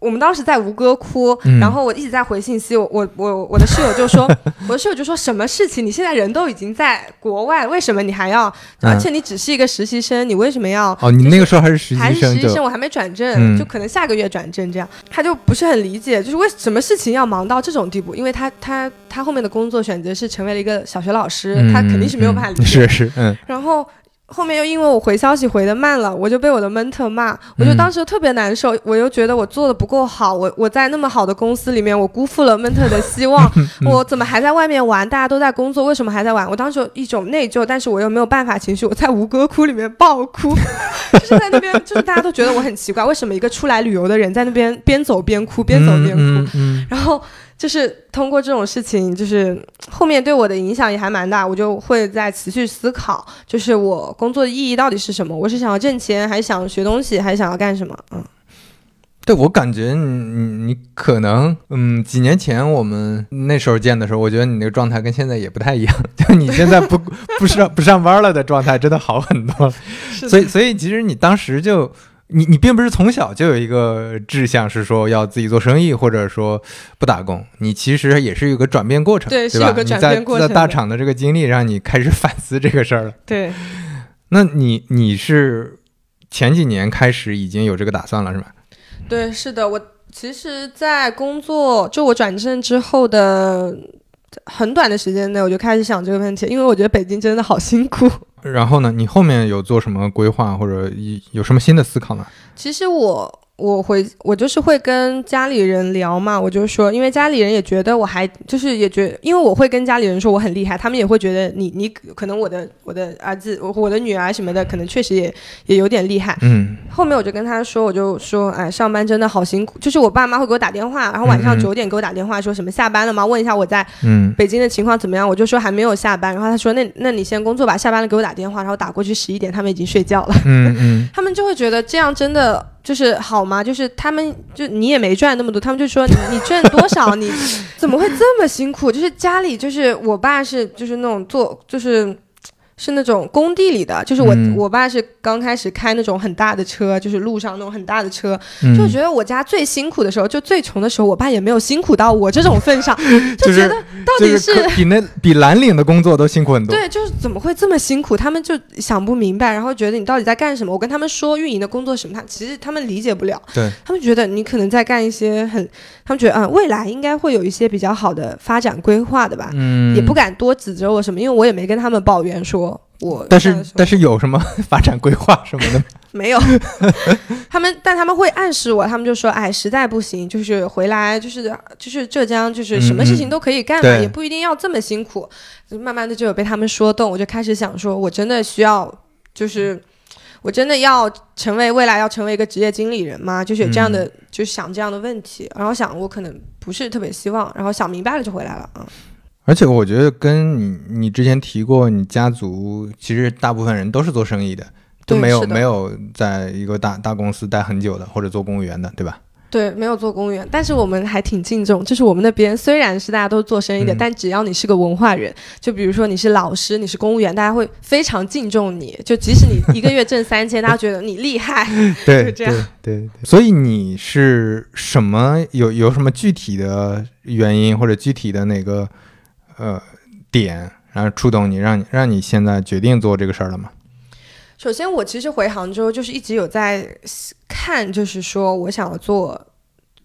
C: 我们当时在吴哥窟，
B: 嗯
C: 然后我一直在回信息，我我我我的室友就说，我的室友就说什么事情？你现在人都已经在国外，为什么你还要？
B: 嗯
C: 而且你只是一个实习生，你为什么要？
B: 哦，你那个时候还是实习生还
C: 是实习生，我还没转正，
B: 嗯
C: 就可能下个月转正这样。他就不是很理解，就是为什么事情要忙到这种地步？因为他他他后面的工作选择是成为了一个小学老师，他肯定是没有办法理解。
B: 嗯是是嗯
C: 然后后面又因为我回消息回的慢了，我就被我的 mentor 骂，我就
B: 嗯
C: 当时特别难受，我又觉得我做的不够好，我我在那么好的公司里面，我辜负了 mentor 的希望，
B: 嗯
C: 我怎么还在外面玩？大家都在工作，为什么还在玩？我当时有一种内疚，但是我又没有办法情绪，我在吴哥窟里面爆哭，就是在那边，就是大家都觉得我很奇怪，为什么一个出来旅游的人在那边边走边哭，边走边哭？
B: 嗯嗯
C: 然后就是通过这种事情，就是后面对我的影响也还蛮大，我就会在持续思考，就是我工作的意义到底是什么？我是想要挣钱，还是想学东西，还是想要干什么？嗯，
B: 对我感觉你你你可能嗯，几年前我们那时候见的时候，我觉得你那个状态跟现在也不太一样，就你现在不不上不上班了的状态真的好很多。所以所以其实你当时就你你并不是从小就有一个志向是说要自己做生意，或者说不打工，你其实也是有个转变过程，对吧？
C: 是有个转变过程在
B: 大厂的这个经历让你开始 反思这个事儿了。
C: 对，
B: 那你你是前几年开始已经有这个打算了是吧？
C: 对，是的，我其实，在工作就我转正之后的很短的时间内，我就开始想这个问题，因为我觉得北京真的好辛苦。
B: 然后呢，你后面有做什么规划或者有有什么新的思考呢？
C: 其实我我回我就是会跟家里人聊嘛，我就说，因为家里人也觉得我还就是也觉因为我会跟家里人说我很厉害，他们也会觉得你你可能我的我的儿子我我的女儿什么的，可能确实也也有点厉害。
B: 嗯
C: 后面我就跟他说，我就说，哎，上班真的好辛苦。就是我爸妈会给我打电话，然后晚上九点给我打电话，说什么下班了吗？问一下我在
B: 嗯
C: 北京的情况怎么样？我就说还没有下班。然后他说，那那你先工作吧，下班了给我打电话。然后打过去十一点，他们已经睡觉了。
B: 嗯嗯
C: 他们就会觉得这样真的就是好吗？就是他们就你也没赚那么多，他们就说你赚多少，你怎么会这么辛苦？就是家里就是我爸是就是那种做就是是那种工地里的，就是我、
B: 嗯
C: 我爸是刚开始开那种很大的车，就是路上那种很大的车，
B: 嗯
C: 就觉得我家最辛苦的时候，就最穷的时候，我爸也没有辛苦到我这种份上，就
B: 就是
C: 觉得到底
B: 是可比那比蓝领的工作都辛苦很多。
C: 对，就是怎么会这么辛苦？他们就想不明白，然后觉得你到底在干什么？我跟他们说运营的工作什么，他其实他们理解不了，
B: 对，
C: 他们觉得你可能在干一些很，他们觉得啊、未来应该会有一些比较好的发展规划的吧，
B: 嗯，
C: 也不敢多指责我什么，因为我也没跟他们抱怨说我
B: 但是但是有什么 发展规划什么的？
C: 没有，他们但他们会暗示我，他们就说，哎，实在不行，就是回来，就是就是浙江，就是什么事情都可以干嘛，
B: 嗯嗯对
C: 也不一定要这么辛苦。就慢慢的就有被他们说动，我就开始想说，我真的需要，就是我真的要成为未来要成为一个职业经理人吗？就是有这样的，就想这样的问题，然后想我可能不是特别希望，然后想明白了就回来了啊。
B: 而且我觉得跟你你之前提过，你家族其实大部分人都是做生意的，都
C: 对是的
B: 没有没有在一个大大公司待很久的，或者做公务员的，对吧？
C: 对，没有做公务员，但是我们还挺敬重，就是我们那边虽然是大家都做生意的，
B: 嗯
C: 但只要你是个文化人，就比如说你是老师，你是公务员，大家会非常敬重你，就即使你一个月挣三千，大家觉得你厉害。
B: 对
C: 就这样
B: 对对对。所以你是什么有有什么具体的原因或者具体的哪个呃点，然后触动你，让你让你现在决定做这个事儿了吗？
C: 首先，我其实回杭州就是一直有在看，就是说我想要做。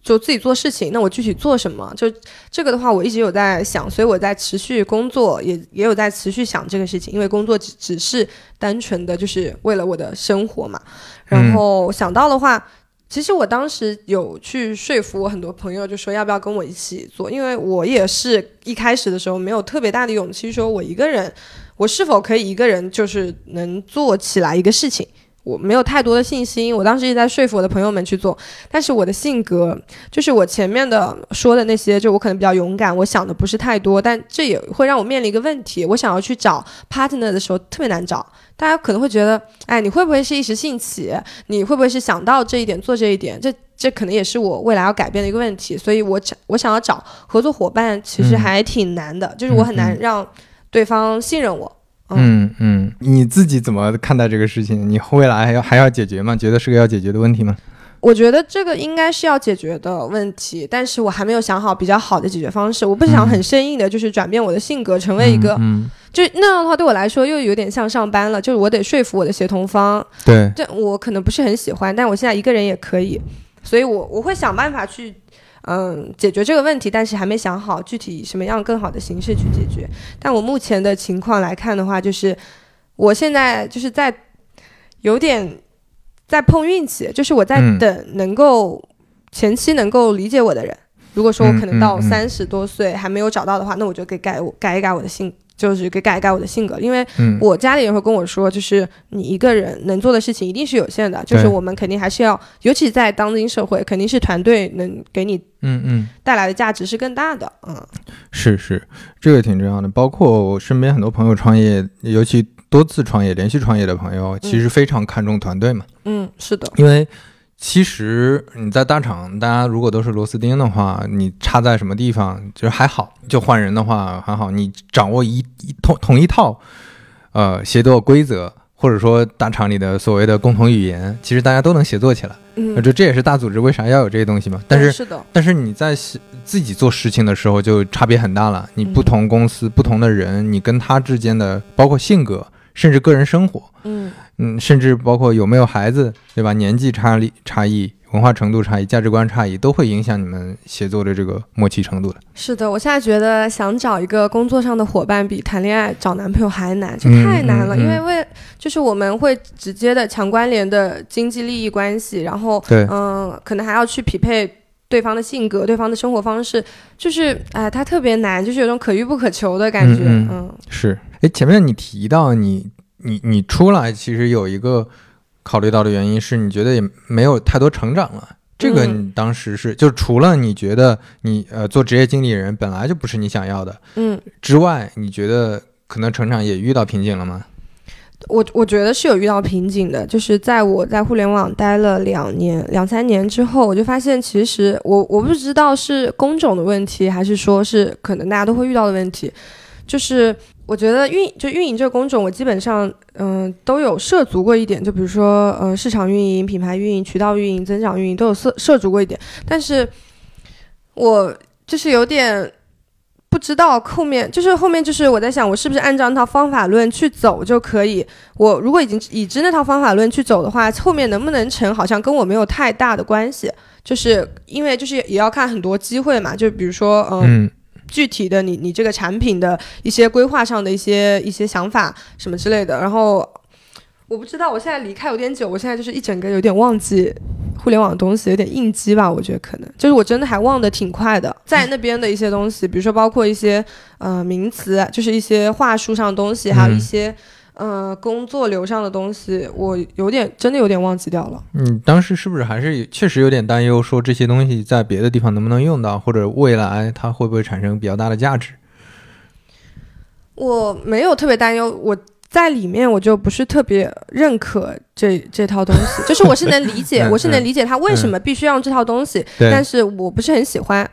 C: 就自己做事情，那我具体做什么？就这个的话，我一直有在想，所以我在持续工作，也也有在持续想这个事情，因为工作只只是单纯的就是为了我的生活嘛。然后想到的话，其实我当时有去说服我很多朋友，就说要不要跟我一起做，因为我也是一开始的时候没有特别大的勇气，说我一个人，我是否可以一个人就是能做起来一个事情。我没有太多的信心，我当时一直在说服我的朋友们去做，但是我的性格就是我前面的说的那些，就我可能比较勇敢，我想的不是太多，但这也会让我面临一个问题，我想要去找 partner 的时候特别难找，大家可能会觉得，哎，你会不会是一时兴起？你会不会是想到这一点做这一点？这这可能也是我未来要改变的一个问题，所以我想我想要找合作伙伴，其实
B: 嗯
C: 还挺难的，就是我很难让对方信任我。
B: 嗯嗯嗯，你自己怎么看待这个事情？你未来还要还要解决吗？觉得是个要解决的问题吗？
C: 我觉得这个应该是要解决的问题，但是我还没有想好比较好的解决方式。我不想很生硬的，就是转变我的性格，成为一个，
B: 嗯，嗯
C: 就那样的话对我来说又有点像上班了，就是我得说服我的协同方，
B: 对，
C: 这我可能不是很喜欢，但我现在一个人也可以，所以我我会想办法去，嗯，解决这个问题，但是还没想好具体以什么样更好的形式去解决。但我目前的情况来看的话，就是我现在就是在有点在碰运气，就是我在
B: 嗯
C: 等能够前期能够理解我的人。如果说我可能到三十多岁还没有找到的话，那我就给改我改一改我的性，就是给改一改我的性格，因为
B: 嗯，
C: 我家里人会跟我说，就是你一个人能做的事情一定是有限的，就是我们肯定还是要，尤其在当今社会，肯定是团队能给你
B: 嗯嗯。
C: 带来的价值是更大的。嗯，
B: 是是，这个挺重要的。包括我身边很多朋友创业，尤其多次创业、连续创业的朋友，其实非常看重团队嘛。
C: 嗯，是的，
B: 因为其实你在大厂，大家如果都是螺丝钉的话，你插在什么地方就是还好，就换人的话还好，你掌握一一同同一套呃协作规则。或者说大厂里的所谓的共同语言，其实大家都能协作起来。
C: 嗯
B: 那，这这也是大组织为啥要有这些东西嘛。但是
C: 是的，
B: 但是你在自自己做事情的时候就差别很大了。你不同公司、不同的人，你跟他之间的包括性格，甚至个人生活，
C: 嗯，
B: 嗯，甚至包括有没有孩子，对吧？年纪差异、差异、文化程度差异、价值观差异，都会影响你们协作的这个默契程度的。
C: 是的。我现在觉得想找一个工作上的伙伴比谈恋爱找男朋友还难，这
B: 嗯
C: 太难了，
B: 嗯嗯
C: 因为为就是我们会直接的强关联的经济利益关系，然后
B: 对，
C: 嗯，可能还要去匹配对方的性格、对方的生活方式，就是哎，它特别难，就是有种可遇不可求的感觉。
B: 嗯
C: 嗯
B: 是。哎，前面你提到你你你出来，其实有一个考虑到的原因是你觉得也没有太多成长了。这个
C: 嗯
B: 你当时是，就除了你觉得你呃做职业经理人本来就不是你想要的
C: 嗯，
B: 之外，你觉得可能成长也遇到瓶颈了吗？
C: 我我觉得是有遇到瓶颈的，就是在我在互联网待了两年、两三年之后，我就发现其实我我不知道是工种的问题，还是说是可能大家都会遇到的问题，就是我觉得运就运营这个工种，我基本上嗯、都有涉足过一点，就比如说呃市场运营、品牌运营、渠道运营、增长运营都有涉涉足过一点，但是我就是有点不知道后面，就是后面就是我在想，我是不是按照那套方法论去走就可以？我如果已经已知那套方法论去走的话，后面能不能成，好像跟我没有太大的关系。就是因为就是也要看很多机会嘛，就比如说嗯
B: 嗯
C: 具体的你你这个产品的一些规划上的一些一些想法什么之类的。然后我不知道，我现在离开有点久，我现在就是一整个有点忘记互联网东西，有点应激吧。我觉得可能就是我真的还忘得挺快的，在那边的一些东西，比如说包括一些呃名词，就是一些话术上的东西，还有一些。呃，工作流上的东西，我有点真的有点忘记掉了。
B: 你当时是不是还是确实有点担忧，说这些东西在别的地方能不能用到，或者未来它会不会产生比较大的价值？
C: 我没有特别担忧，我在里面我就不是特别认可这这套东西，就是我是能理解，
B: 嗯
C: 我是能理解他为什么必须要用这套东西，
B: 对，
C: 但是我不是很喜欢。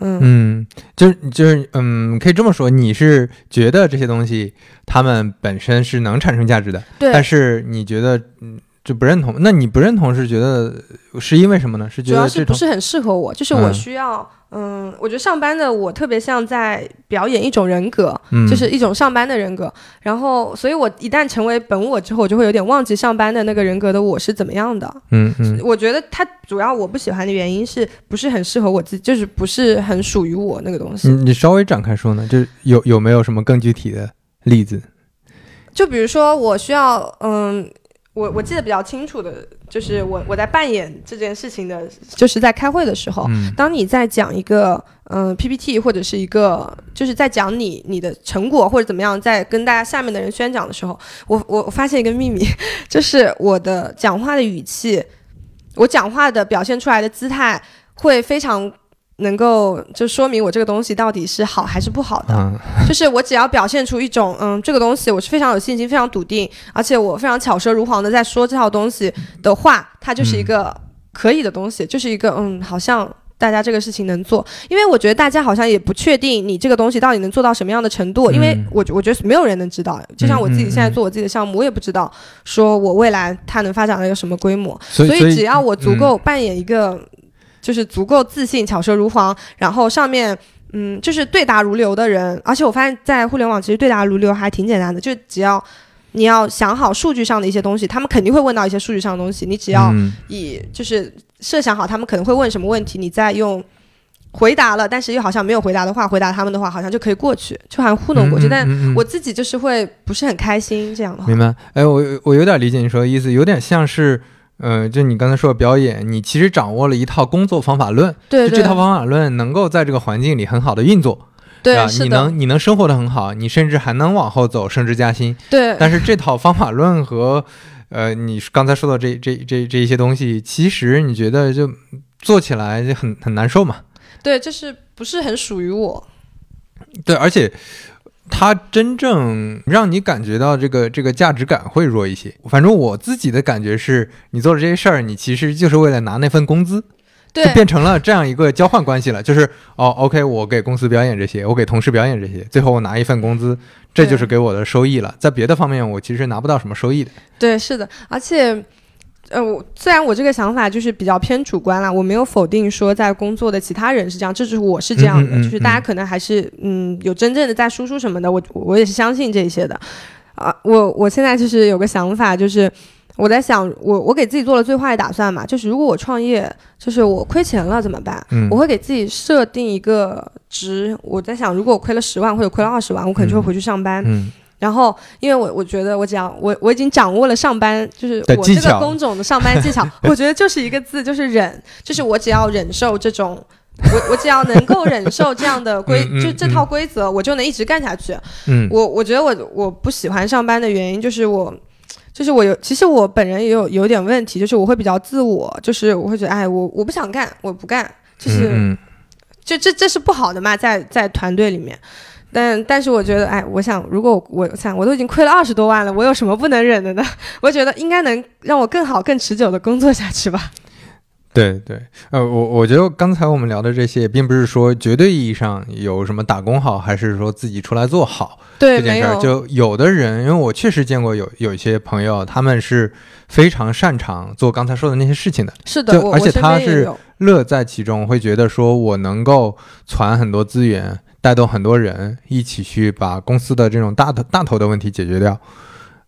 C: 嗯，
B: 嗯，就是就是嗯，可以这么说，你是觉得这些东西它们本身是能产生价值的，
C: 对，
B: 但是你觉得嗯就不认同？那你不认同是觉得是因为什么呢？是觉
C: 主要
B: 得
C: 是不是很适合我，就是我
B: 嗯
C: 需要，嗯，我觉得上班的我特别像在表演一种人格，
B: 嗯
C: 就是一种上班的人格。然后，所以我一旦成为本我之后，我就会有点忘记上班的那个人格的我是怎么样的。
B: 嗯嗯
C: 我觉得它主要我不喜欢的原因是不是很适合我自己，就是不是很属于我那个东西。
B: 你你稍微展开说呢，就是有有没有什么更具体的例子？
C: 就比如说，我需要，嗯，我我记得比较清楚的，就是我我在扮演这件事情的，就是在开会的时候，
B: 嗯
C: 当你在讲一个嗯 PPT 或者是一个就是在讲你你的成果或者怎么样，在跟大家下面的人宣讲的时候，我我我发现一个秘密，就是我的讲话的语气，我讲话的表现出来的姿态会非常。能够就说明我这个东西到底是好还是不好的，
B: 嗯。
C: 就是我只要表现出一种，嗯，这个东西我是非常有信心、非常笃定，而且我非常巧舌如簧的在说这套东西的话，它就是一个可以的东西，就是一个，嗯，好像大家这个事情能做，因为我觉得大家好像也不确定你这个东西到底能做到什么样的程度，因为
B: 嗯
C: 我我觉得没有人能知道，就像我自己现在做我自己的项目，我也不知道说我未来它能发展到一个什么规模，
B: 所以所以
C: 只要我足够扮演一个，就是足够自信、巧舌如簧，然后上面嗯就是对答如流的人，而且我发现，在互联网其实对答如流还挺简单的，就只要你要想好数据上的一些东西，他们肯定会问到一些数据上的东西，你只要
B: 嗯
C: 以就是设想好他们可能会问什么问题，你再用。回答了，但是又好像没有回答的话，回答他们的话，好像就可以过去，就好像糊弄过去。但
B: 嗯嗯嗯
C: 我自己就是会不是很开心这样的话。
B: 明白？哎，我我有点理解你说的意思，有点像是，呃，就你刚才说的表演，你其实掌握了一套工作方法论，
C: 对对
B: 就这套方法论能够在这个环境里很好的运作，
C: 对啊，
B: 你能你能生活的很好，你甚至还能往后走，升职加薪。
C: 对，
B: 但是这套方法论和，呃，你刚才说的这这这这一些东西，其实你觉得就做起来就很很难受嘛？
C: 对，就是不是很属于我。
B: 对，而且它真正让你感觉到这个这个价值感会弱一些。反正我自己的感觉是，你做的这些事儿，你其实就是为了拿那份工资，
C: 对
B: 就变成了这样一个交换关系了。就是哦，OK，我给公司表演这些，我给同事表演这些，最后我拿一份工资，这就是给我的收益了。在别的方面，我其实拿不到什么收益的。
C: 对，是的，而且，呃，我虽然我这个想法就是比较偏主观啦，我没有否定说在工作的其他人是这样，这就是我是这样的，
B: 嗯嗯嗯
C: 就是大家可能还是嗯有真正的在输出什么的，我我也是相信这些的。啊，我我现在就是有个想法，就是我在想，我我给自己做了最坏的打算嘛，就是如果我创业，就是我亏钱了怎么办？
B: 嗯
C: 我会给自己设定一个值，我在想，如果我亏了十万或者亏了二十万，我可能就会回去上班。
B: 嗯
C: 然后，因为我我觉得我只要我我已经掌握了上班，就是我这个工种的上班技巧，我觉得就是一个字，就是忍，就是我只要忍受这种。我 我只要能够忍受这样的规，
B: 嗯嗯
C: 就这套规则，我就能一直干下去。
B: 嗯
C: 我我觉得我我不喜欢上班的原因就是我，就是我有，其实我本人也有有点问题，就是我会比较自我，就是我会觉得，哎，我我不想干，我不干，就是、
B: 嗯
C: 就这这是不好的嘛，在在团队里面。但但是我觉得，哎，我想，如果我我想我都已经亏了二十多万了，我有什么不能忍的呢？我觉得应该能让我更好、更持久的工作下去吧。
B: 对对，呃，我我觉得刚才我们聊的这些，并不是说绝对意义上有什么打工好，还是说自己出来做好
C: 对，
B: 这件事儿。就有的人，因为我确实见过有有一些朋友，他们是非常擅长做刚才说的那些事情的，
C: 是的，
B: 而且他是乐在其中，会觉得说我能够攒很多资源，带动很多人一起去把公司的这种大头大头的问题解决掉。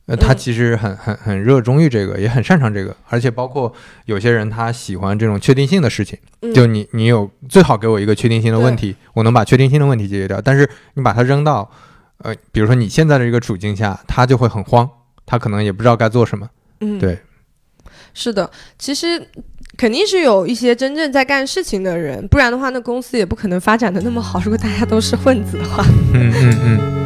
B: 呃，他
C: 嗯
B: 其实很很很热衷于这个，也很擅长这个，而且包括有些人他喜欢这种确定性的事情，
C: 嗯
B: 就你你有最好给我一个确定性的问题，我能把确定性的问题解决掉。但是你把它扔到，呃，比如说你现在的这个处境下，他就会很慌，他可能也不知道该做什么。
C: 嗯，
B: 对，
C: 是的，其实肯定是有一些真正在干事情的人，不然的话，那公司也不可能发展的那么好。如果大家都是混子的话，
B: 嗯嗯。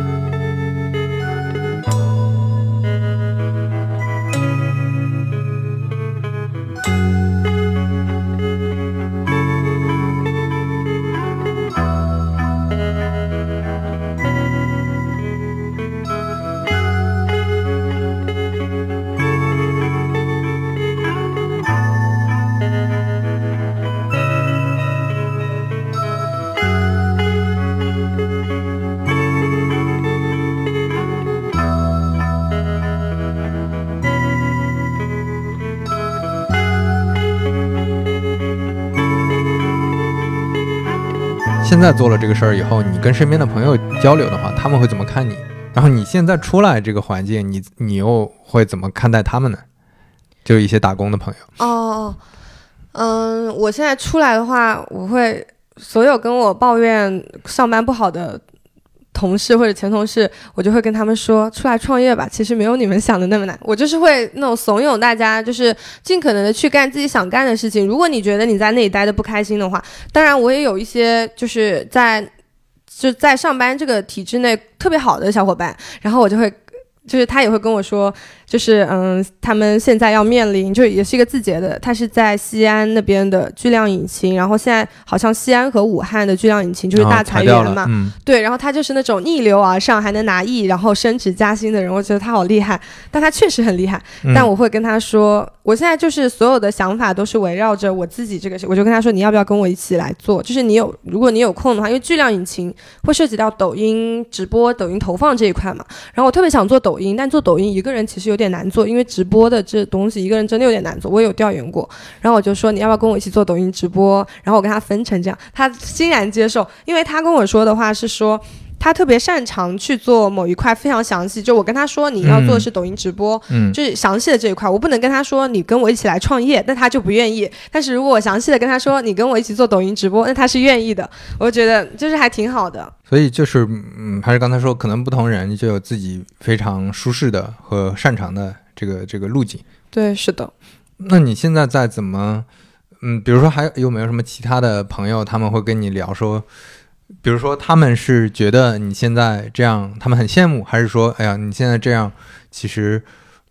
B: 现在做了这个事儿以后，你跟身边的朋友交流的话，他们会怎么看你？然后你现在出来这个环境，你你又会怎么看待他们呢？就一些打工的朋友，
C: 哦，嗯，我现在出来的话，我会所有跟我抱怨上班不好的同事或者前同事，我就会跟他们说，出来创业吧，其实没有你们想的那么难。我就是会那种怂恿大家，就是尽可能的去干自己想干的事情。如果你觉得你在那里待的不开心的话，当然我也有一些就是在就在上班这个体制内特别好的小伙伴，然后我就会。就是他也会跟我说，就是嗯，他们现在要面临，就也是一个字节的，他是在西安那边的巨量引擎，然后现在好像西安和武汉的巨量引擎就是大
B: 裁
C: 员嘛，对，然后他就是那种逆流而上还能拿亿，然后升职加薪的人，我觉得他好厉害，但他确实很厉害。
B: 嗯
C: 但我会跟他说，我现在就是所有的想法都是围绕着我自己这个事，我就跟他说，你要不要跟我一起来做？就是你有，如果你有空的话，因为巨量引擎会涉及到抖音直播、抖音投放这一块嘛。然后我特别想做抖抖音，但做抖音一个人其实有点难做，因为直播的这东西一个人真的有点难做。我有调研过，然后我就说你要不要跟我一起做抖音直播？然后我跟他分成这样，他欣然接受，因为他跟我说的话是说。他特别擅长去做某一块非常详细，就我跟他说你要做的是抖音直播，
B: 嗯
C: 就是详细的这一块，我不能跟他说你跟我一起来创业，那他就不愿意。但是如果我详细的跟他说你跟我一起做抖音直播，那他是愿意的。我觉得就是还挺好的。
B: 所以就是，嗯，还是刚才说，可能不同人就有自己非常舒适的和擅长的这个这个路径。
C: 对，是的。
B: 那你现在在怎么，嗯，比如说还有没有什么其他的朋友，他们会跟你聊说，比如说他们是觉得你现在这样，他们很羡慕，还是说，哎呀，你现在这样，其实，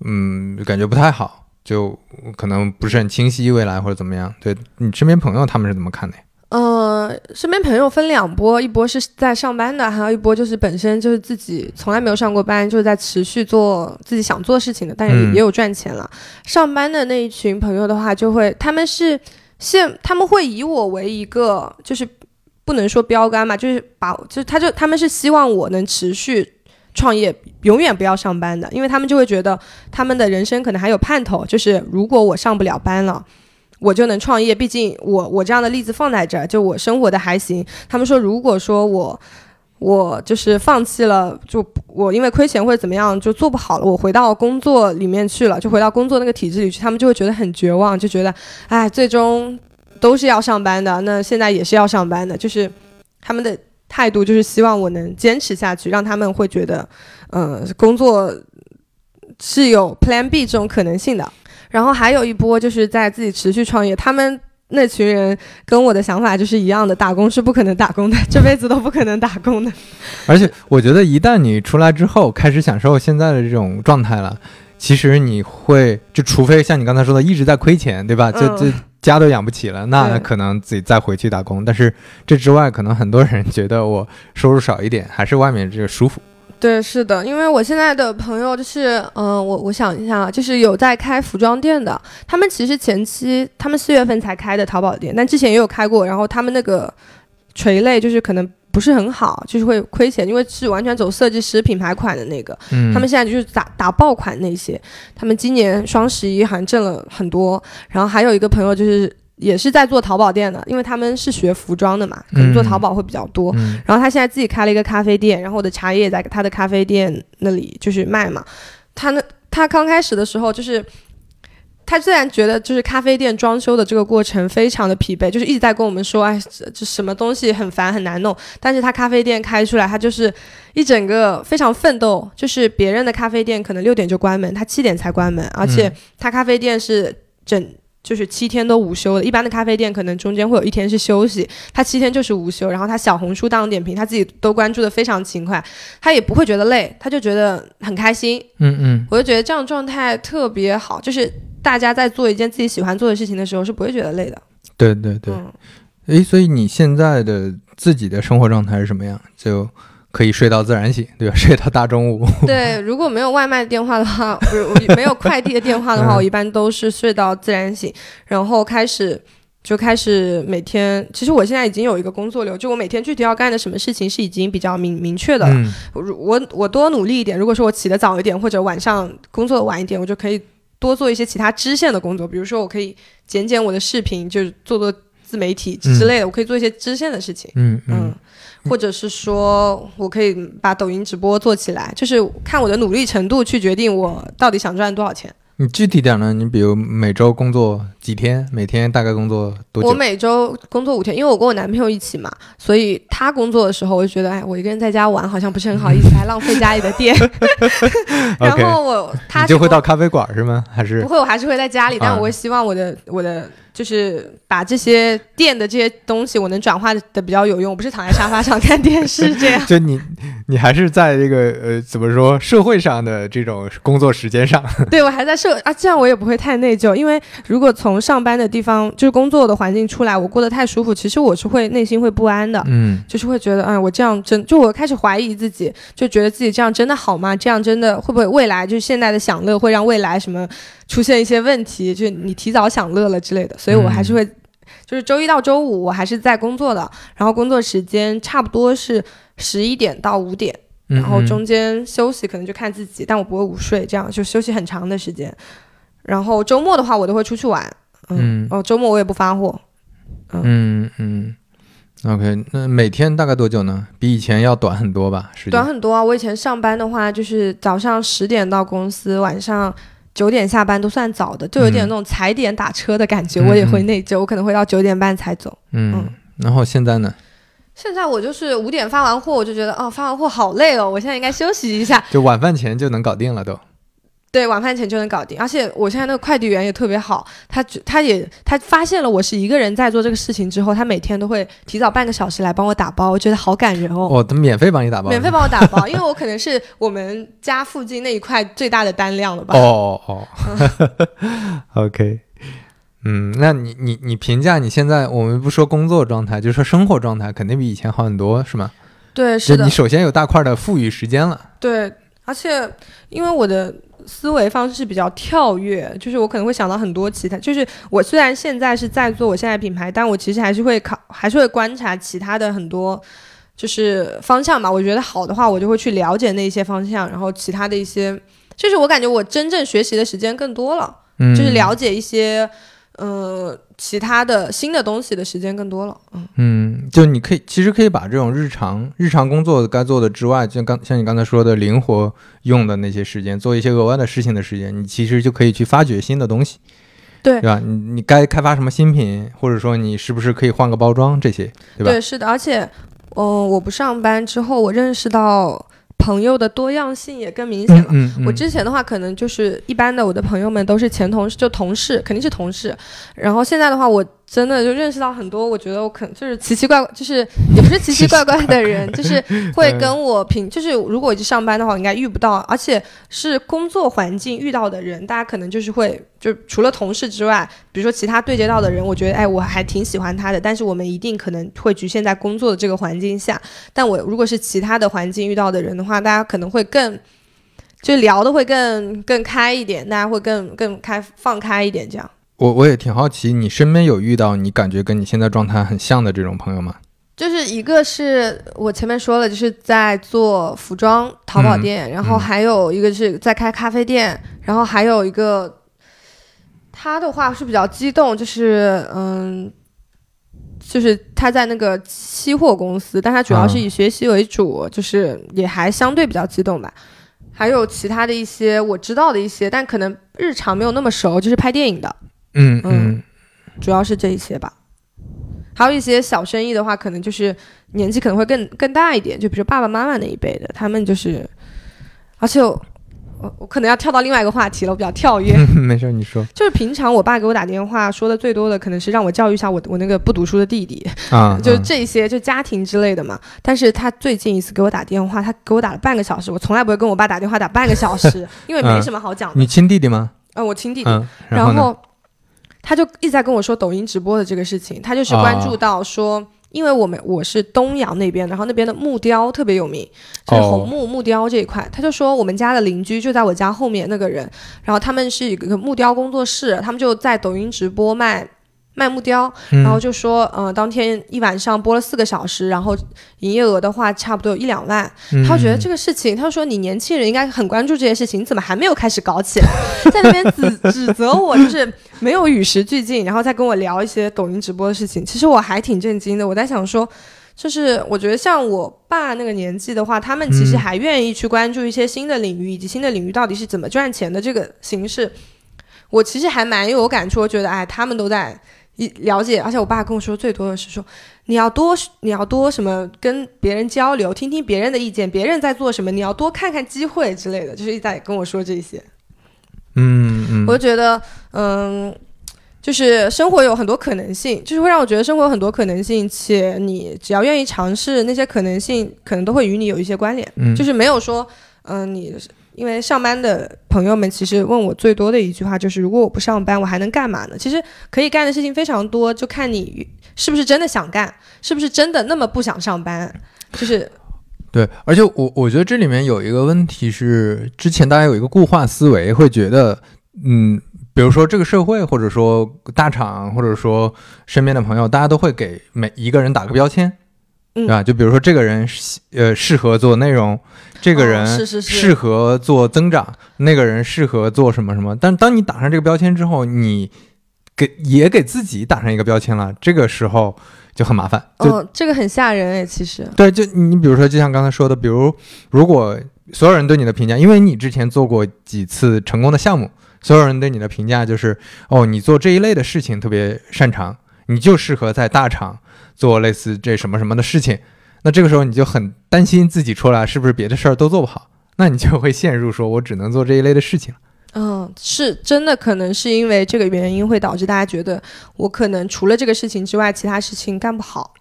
B: 嗯，感觉不太好，就可能不是很清晰未来或者怎么样？对你身边朋友他们是怎么看的呀？
C: 呃，身边朋友分两波，一波是在上班的，还有一波就是本身就是自己从来没有上过班，就是在持续做自己想做事情的，但也
B: 嗯
C: 也有赚钱了。上班的那一群朋友的话，就会他们是现他们会以我为一个就是不能说标杆嘛，就是把就是他就他们是希望我能持续。创业永远不要上班的，因为他们就会觉得他们的人生可能还有盼头，就是如果我上不了班了，我就能创业。毕竟我我这样的例子放在这儿，就我生活的还行。他们说，如果说我我就是放弃了，就我因为亏钱或者怎么样就做不好了，我回到工作里面去了，就回到工作那个体制里去，他们就会觉得很绝望，就觉得哎，最终都是要上班的，那现在也是要上班的，就是他们的态度就是希望我能坚持下去，让他们会觉得，呃，工作是有 Plan B 这种可能性的。然后还有一波就是在自己持续创业，他们那群人跟我的想法就是一样的，打工是不可能打工的，这辈子都不可能打工的。
B: 而且我觉得，一旦你出来之后，开始享受现在的这种状态了，其实你会就除非像你刚才说的一直在亏钱，对吧？就
C: 嗯
B: 这家都养不起了，那可能自己再回去打工。但是这之外，可能很多人觉得我收入少一点，还是外面这个舒服。
C: 对，是的，因为我现在的朋友就是，嗯，我我想一下，就是有在开服装店的，他们其实前期他们四月份才开的淘宝店，但之前也有开过，然后他们那个垂类就是可能不是很好，就是会亏钱，因为是完全走设计师品牌款的那个，
B: 嗯，
C: 他们现在就是打打爆款那些，他们今年双十一好像挣了很多，然后还有一个朋友就是。也是在做淘宝店的，因为他们是学服装的嘛，可能做淘宝会比较多。然后他现在自己开了一个咖啡店，然后我的茶叶也在他的咖啡店那里就是卖嘛。他那他刚开始的时候就是，他虽然觉得就是咖啡店装修的这个过程非常的疲惫，就是一直在跟我们说，哎，这什么东西很烦很难弄。但是他咖啡店开出来，他就是一整个非常奋斗。就是别人的咖啡店可能六点就关门，他七点才关门，而且他咖啡店是整。就是七天都午休的，一般的咖啡店可能中间会有一天是休息，他七天就是午休。然后他小红书当点评，他自己都关注的非常勤快，他也不会觉得累，他就觉得很开心。
B: 嗯嗯，
C: 我就觉得这样状态特别好，就是大家在做一件自己喜欢做的事情的时候是不会觉得累的。
B: 对对对，诶，所以你现在的自己的生活状态是什么样？就。可以睡到自然醒，对吧？睡到大中午。
C: 对，如果没有外卖电话的话，不是没有快递的电话的话，我一般都是睡到自然醒，然后开始就开始每天。其实我现在已经有一个工作流，就我每天具体要干的什么事情是已经比较明明确的了。我我多努力一点，如果说我起得早一点，或者晚上工作晚一点，我就可以多做一些其他支线的工作，比如说我可以剪剪我的视频，就是做做自媒体之类的，我可以做一些支线的事情。
B: 嗯嗯。
C: 或者是说我可以把抖音直播做起来，就是看我的努力程度去决定我到底想赚多少钱。
B: 你具体点呢？你比如每周工作几天？每天大概工作多久？
C: 我每周工作五天，因为我跟我男朋友一起嘛，所以他工作的时候，我就觉得，哎，我一个人在家玩好像不是很好意思，还浪费家里的电。然后我他
B: 就会到咖啡馆是吗？还是
C: 不会？我还是会在家里，但我会希望我的我的。就是把这些电的这些东西，我能转化的比较有用。我不是躺在沙发上看电视这样。
B: 就你，你还是在这个呃，怎么说社会上的这种工作时间上？
C: 对，我还在社啊，这样我也不会太内疚。因为如果从上班的地方，就是工作的环境出来，我过得太舒服，其实我是会内心会不安的。
B: 嗯，
C: 就是会觉得，哎，我这样真，就我开始怀疑自己，就觉得自己这样真的好吗？这样真的会不会未来就是现在的享乐会让未来什么？出现一些问题，就你提早享乐了之类的，所以我还是会，就是周一到周五我还是在工作的，然后工作时间差不多是十一点到五点，然后中间休息可能就看自己，但我不会午睡，这样就休息很长的时间。然后周末的话，我都会出去玩，嗯，哦，周末我也不发货，
B: 嗯嗯，OK，那每天大概多久呢？比以前要短很多吧？
C: 短很多啊！我以前上班的话，就是早上十点到公司，晚上。九点下班都算早的，就有点那种踩点打车的感觉，我也会内疚，我可能会到九点半才走。
B: 嗯，然后现在呢？
C: 现在我就是五点发完货，我就觉得哦，发完货好累哦，我现在应该休息一下。
B: 就晚饭前就能搞定了都。
C: 对，晚饭前就能搞定，而且我现在那个快递员也特别好，他他也他发现了我是一个人在做这个事情之后，他每天都会提早半个小时来帮我打包，我觉得好感人哦。
B: 哦，他免费帮你打包？
C: 免费帮我打包，因为 我可能是我们家附近那一块最大的单量了吧？
B: 哦哦，OK，嗯，那你你你评价你现在，我们不说工作状态，就说生活状态，肯定比以前好很多，是吗？
C: 对，是的。
B: 你首先有大块的富裕时间了。
C: 对，而且因为我的。思维方式比较跳跃，就是我可能会想到很多其他，就是我虽然现在是在做我现在品牌，但我其实还是会考，还是会观察其他的很多就是方向嘛。我觉得好的话，我就会去了解那些方向，然后其他的一些，就是我感觉我真正学习的时间更多了，就是了解一些。呃，其他的新的东西的时间更多了，
B: 嗯嗯，就你可以其实可以把这种日常日常工作该做的之外，就刚像你刚才说的灵活用的那些时间，做一些额外的事情的时间，你其实就可以去发掘新的东西，
C: 对
B: 对吧？你你该开发什么新品，或者说你是不是可以换个包装这些，对吧？
C: 对，是的，而且，嗯，我不上班之后，我认识到。朋友的多样性也更明显了。我之前的话，可能就是一般的，我的朋友们都是前同事，就同事，肯定是同事。然后现在的话，我真的就认识到很多，我觉得我可能就是奇奇怪怪，就是也不是奇奇怪怪的人，就是会跟我平，就是如果我去上班的话，我应该遇不到，而且是工作环境遇到的人，大家可能就是会，就除了同事之外，比如说其他对接到的人，我觉得哎，我还挺喜欢他的，但是我们一定可能会局限在工作的这个环境下，但我如果是其他的环境遇到的人的话，大家可能会更。就聊的会更更开一点，大家会更更开放开一点，这样。
B: 我我也挺好奇，你身边有遇到你感觉跟你现在状态很像的这种朋友吗？
C: 就是一个是我前面说了，就是在做服装淘宝店，然后还有一个是在开咖啡店，然后还有一个他的话是比较激动，就是嗯，就是他在那个期货公司，但他主要是以学习为主，就是也还相对比较激动吧。还有其他的一些我知道的一些，但可能日常没有那么熟，就是拍电影的，
B: 嗯嗯，
C: 主要是这一些吧。还有一些小生意的话，可能就是年纪可能会更更大一点，就比如爸爸妈妈那一辈的，他们就是，而且。我我可能要跳到另外一个话题了，我比较跳跃。
B: 没事，你说。
C: 就是平常我爸给我打电话说的最多的，可能是让我教育一下我我那个不读书的弟弟
B: 啊，
C: 就这些就家庭之类的嘛。但是他最近一次给我打电话，他给我打了半个小时。我从来不会跟我爸打电话打半个小时，因为没什么好讲的。
B: 你亲弟弟吗？
C: 嗯，我亲弟弟。然后他就一直在跟我说抖音直播的这个事情，他就是关注到说。因为我们我是东阳那边，然后那边的木雕特别有名，就是红木木雕这一块。他就说我们家的邻居就在我家后面那个人，然后他们是一个木雕工作室，他们就在抖音直播卖。卖木雕，然后就说，嗯，当天一晚上播了四个小时，然后营业额的话差不多有一两万。他觉得这个事情，他说你年轻人应该很关注这件事情，你怎么还没有开始搞起来？在那边指指责我，就是没有与时俱进，然后再跟我聊一些抖音直播的事情。其实我还挺震惊的，我在想说，就是我觉得像我爸那个年纪的话，他们其实还愿意去关注一些新的领域，以及新的领域到底是怎么赚钱的这个形式。我其实还蛮有感触，我觉得哎，他们都在。一了解，而且我爸跟我说最多的是说，你要多你要多什么跟别人交流，听听别人的意见，别人在做什么，你要多看看机会之类的，就是一直在跟我说这些。
B: 嗯嗯，
C: 我就觉得，嗯，就是生活有很多可能性，就是会让我觉得生活有很多可能性，且你只要愿意尝试，那些可能性可能都会与你有一些关联。嗯，就是没有说，嗯，你。因为上班的朋友们其实问我最多的一句话就是：如果我不上班，我还能干嘛呢？其实可以干的事情非常多，就看你是不是真的想干，是不是真的那么不想上班。就是
B: 对，而且我我觉得这里面有一个问题是，之前大家有一个固化思维，会觉得，嗯，比如说这个社会，或者说大厂，或者说身边的朋友，大家都会给每一个人打个标签。对吧？就比如说，这个人呃适合做内容，这个人适合做增长，那个人适合做什么什么。但当你打上这个标签之后，你给也给自己打上一个标签了，这个时候就很麻烦。
C: 哦，这个很吓人哎，其实。
B: 对，就你比如说，就像刚才说的，比如如果所有人对你的评价，因为你之前做过几次成功的项目，所有人对你的评价就是哦，你做这一类的事情特别擅长，你就适合在大厂。做类似这什么什么的事情，那这个时候你就很担心自己出来是不是别的事儿都做不好，那你就会陷入说我只能做这一类的事情
C: 嗯，是真的，可能是因为这个原因会导致大家觉得我可能除了这个事情之外，其他事情干不好。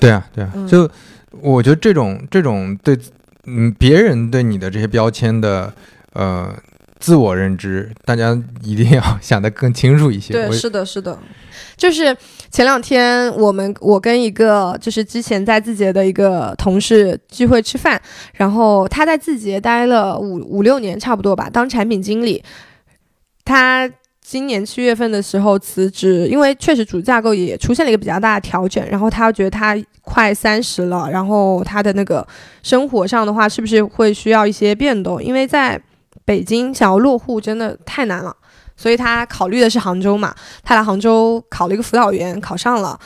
B: 对啊，对啊，就我觉得这种这种对嗯别人对你的这些标签的呃自我认知，大家一定要想得更清楚一些。
C: 对，是的，是的。就是前两天，我们我跟一个就是之前在字节的一个同事聚会吃饭，然后他在字节待了五五六年差不多吧，当产品经理。他今年七月份的时候辞职，因为确实主架构也出现了一个比较大的调整，然后他觉得他快三十了，然后他的那个生活上的话，是不是会需要一些变动？因为在北京想要落户真的太难了。所以他考虑的是杭州嘛，他来杭州考了一个辅导员，考上了，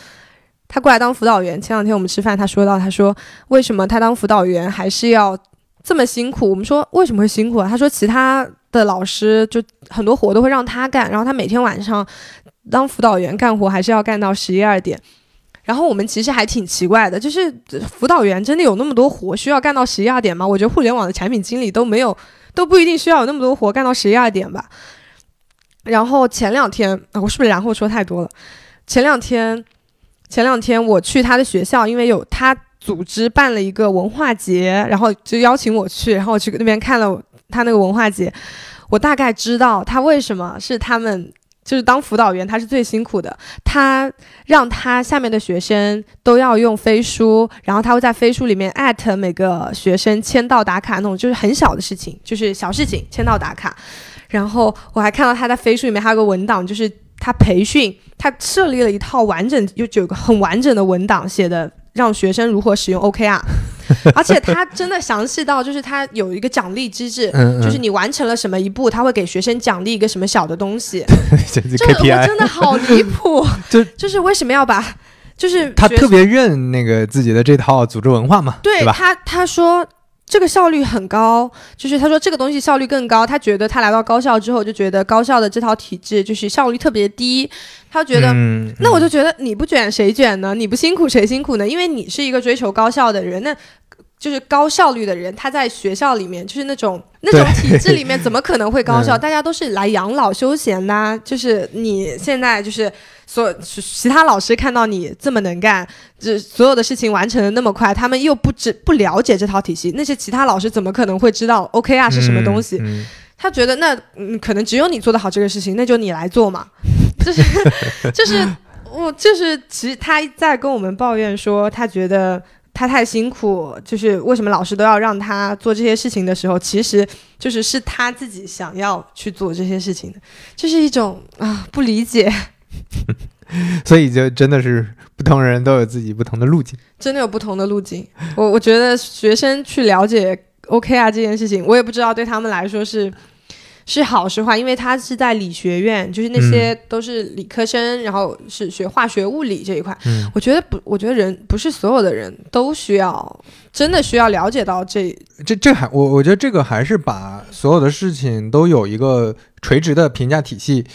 C: 他过来当辅导员。前两天我们吃饭，他说到，他说为什么他当辅导员还是要这么辛苦？我们说为什么会辛苦啊？他说其他的老师就很多活都会让他干，然后他每天晚上当辅导员干活还是要干到十一二点。然后我们其实还挺奇怪的，就是辅导员真的有那么多活需要干到十一二点吗？我觉得互联网的产品经理都没有，都不一定需要有那么多活干到十一二点吧。然后前两天啊，我是不是然后说太多了？前两天，前两天我去他的学校，因为有他组织办了一个文化节，然后就邀请我去，然后我去那边看了他那个文化节，我大概知道他为什么是他们。就是当辅导员，他是最辛苦的。他让他下面的学生都要用飞书，然后他会在飞书里面艾特每个学生签到打卡那种，就是很小的事情，就是小事情签到打卡。然后我还看到他在飞书里面还有个文档，就是他培训，他设立了一套完整，有个很完整的文档，写的让学生如何使用 OKR。而且他真的详细到，就是他有一个奖励机制，就是你完成了什么一步，他会给学生奖励一个什么小的东西。
B: 这个
C: 真的好离谱，就就是为什么要把，就是
B: 他特别认那个自己的这套组织文化嘛，
C: 对
B: 吧？
C: 他他说。这个效率很高，就是他说这个东西效率更高。他觉得他来到高校之后，就觉得高校的这套体制就是效率特别低。他觉得，那我就觉得你不卷谁卷呢？你不辛苦谁辛苦呢？因为你是一个追求高效的人，那就是高效率的人。他在学校里面就是那种那种体制里面，怎么可能会高效？大家都是来养老休闲的。就是你现在就是。所其他老师看到你这么能干，这所有的事情完成的那么快，他们又不知不了解这套体系，那些其他老师怎么可能会知道 OK 啊是什么东西？他觉得那嗯，可能只有你做得好这个事情，那就你来做嘛。就是就是我就是其实他在跟我们抱怨说，他觉得他太辛苦，就是为什么老师都要让他做这些事情的时候，其实就是是他自己想要去做这些事情的，就是一种啊不理解。
B: 所以就真的是不同人都有自己不同的路径，
C: 真的有不同的路径。我我觉得学生去了解 OK 啊这件事情，我也不知道对他们来说是。是好是坏？因为他是在理学院，就是那些都是理科生，然后是学化学、物理这一块。我觉得不，我觉得人不是所有的人都需要，真的需要了解到这
B: 这这还我我觉得这个还是把所有的事情都有一个垂直的评价体系。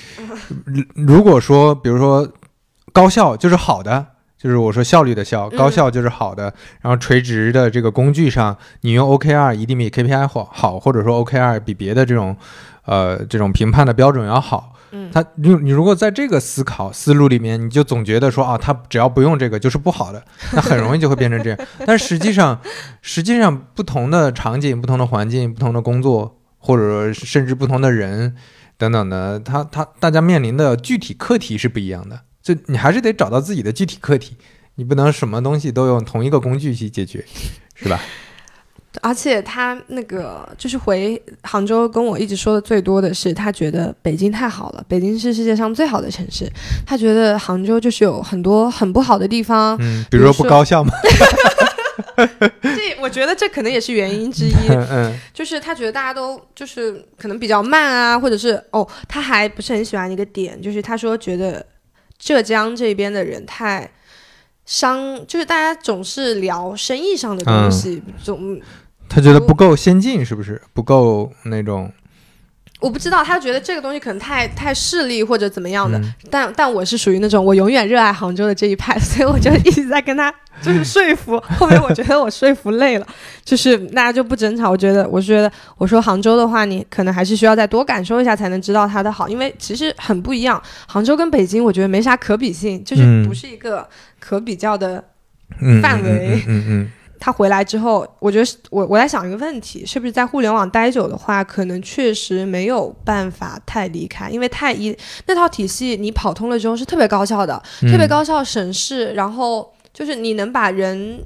B: 如果说，比如说高效就是好的，就是我说效率的效，高效就是好的。然后垂直的这个工具上，你用 OKR 一定比 KPI 好，好或者说 OKR 比别的这种。呃，这种评判的标准要好，嗯，他你你如果在这个思考思路里面，你就总觉得说啊，他只要不用这个就是不好的，那很容易就会变成这样。但实际上，实际上不同的场景、不同的环境、不同的工作，或者甚至不同的人等等的，他他大家面临的具体课题是不一样的。就你还是得找到自己的具体课题，你不能什么东西都用同一个工具去解决，是吧？
C: 而且他那个就是回杭州跟我一直说的最多的是，他觉得北京太好了，北京是世界上最好的城市。他觉得杭州就是有很多很不好的地方，
B: 嗯，比如说不高效嘛？
C: 这我觉得这可能也是原因之一。嗯，就是他觉得大家都就是可能比较慢啊，或者是哦，他还不是很喜欢一个点，就是他说觉得浙江这边的人太商，就是大家总是聊生意上的东西，总。
B: 他觉得不够先进，是不是不够那种？
C: 我不知道，他觉得这个东西可能太太势利或者怎么样的。但但我是属于那种我永远热爱杭州的这一派，所以我就一直在跟他就是说服。后面我觉得我说服累了，就是大家就不争吵。我觉得我是觉得我说杭州的话，你可能还是需要再多感受一下才能知道它的好，因为其实很不一样。杭州跟北京，我觉得没啥可比性，就是不是一个可比较的范围。
B: 嗯嗯。
C: 他回来之后，我觉得我我在想一个问题，是不是在互联网待久的话，可能确实没有办法太离开，因为太一那套体系你跑通了之后是特别高效的，特别高效省事，然后就是你能把人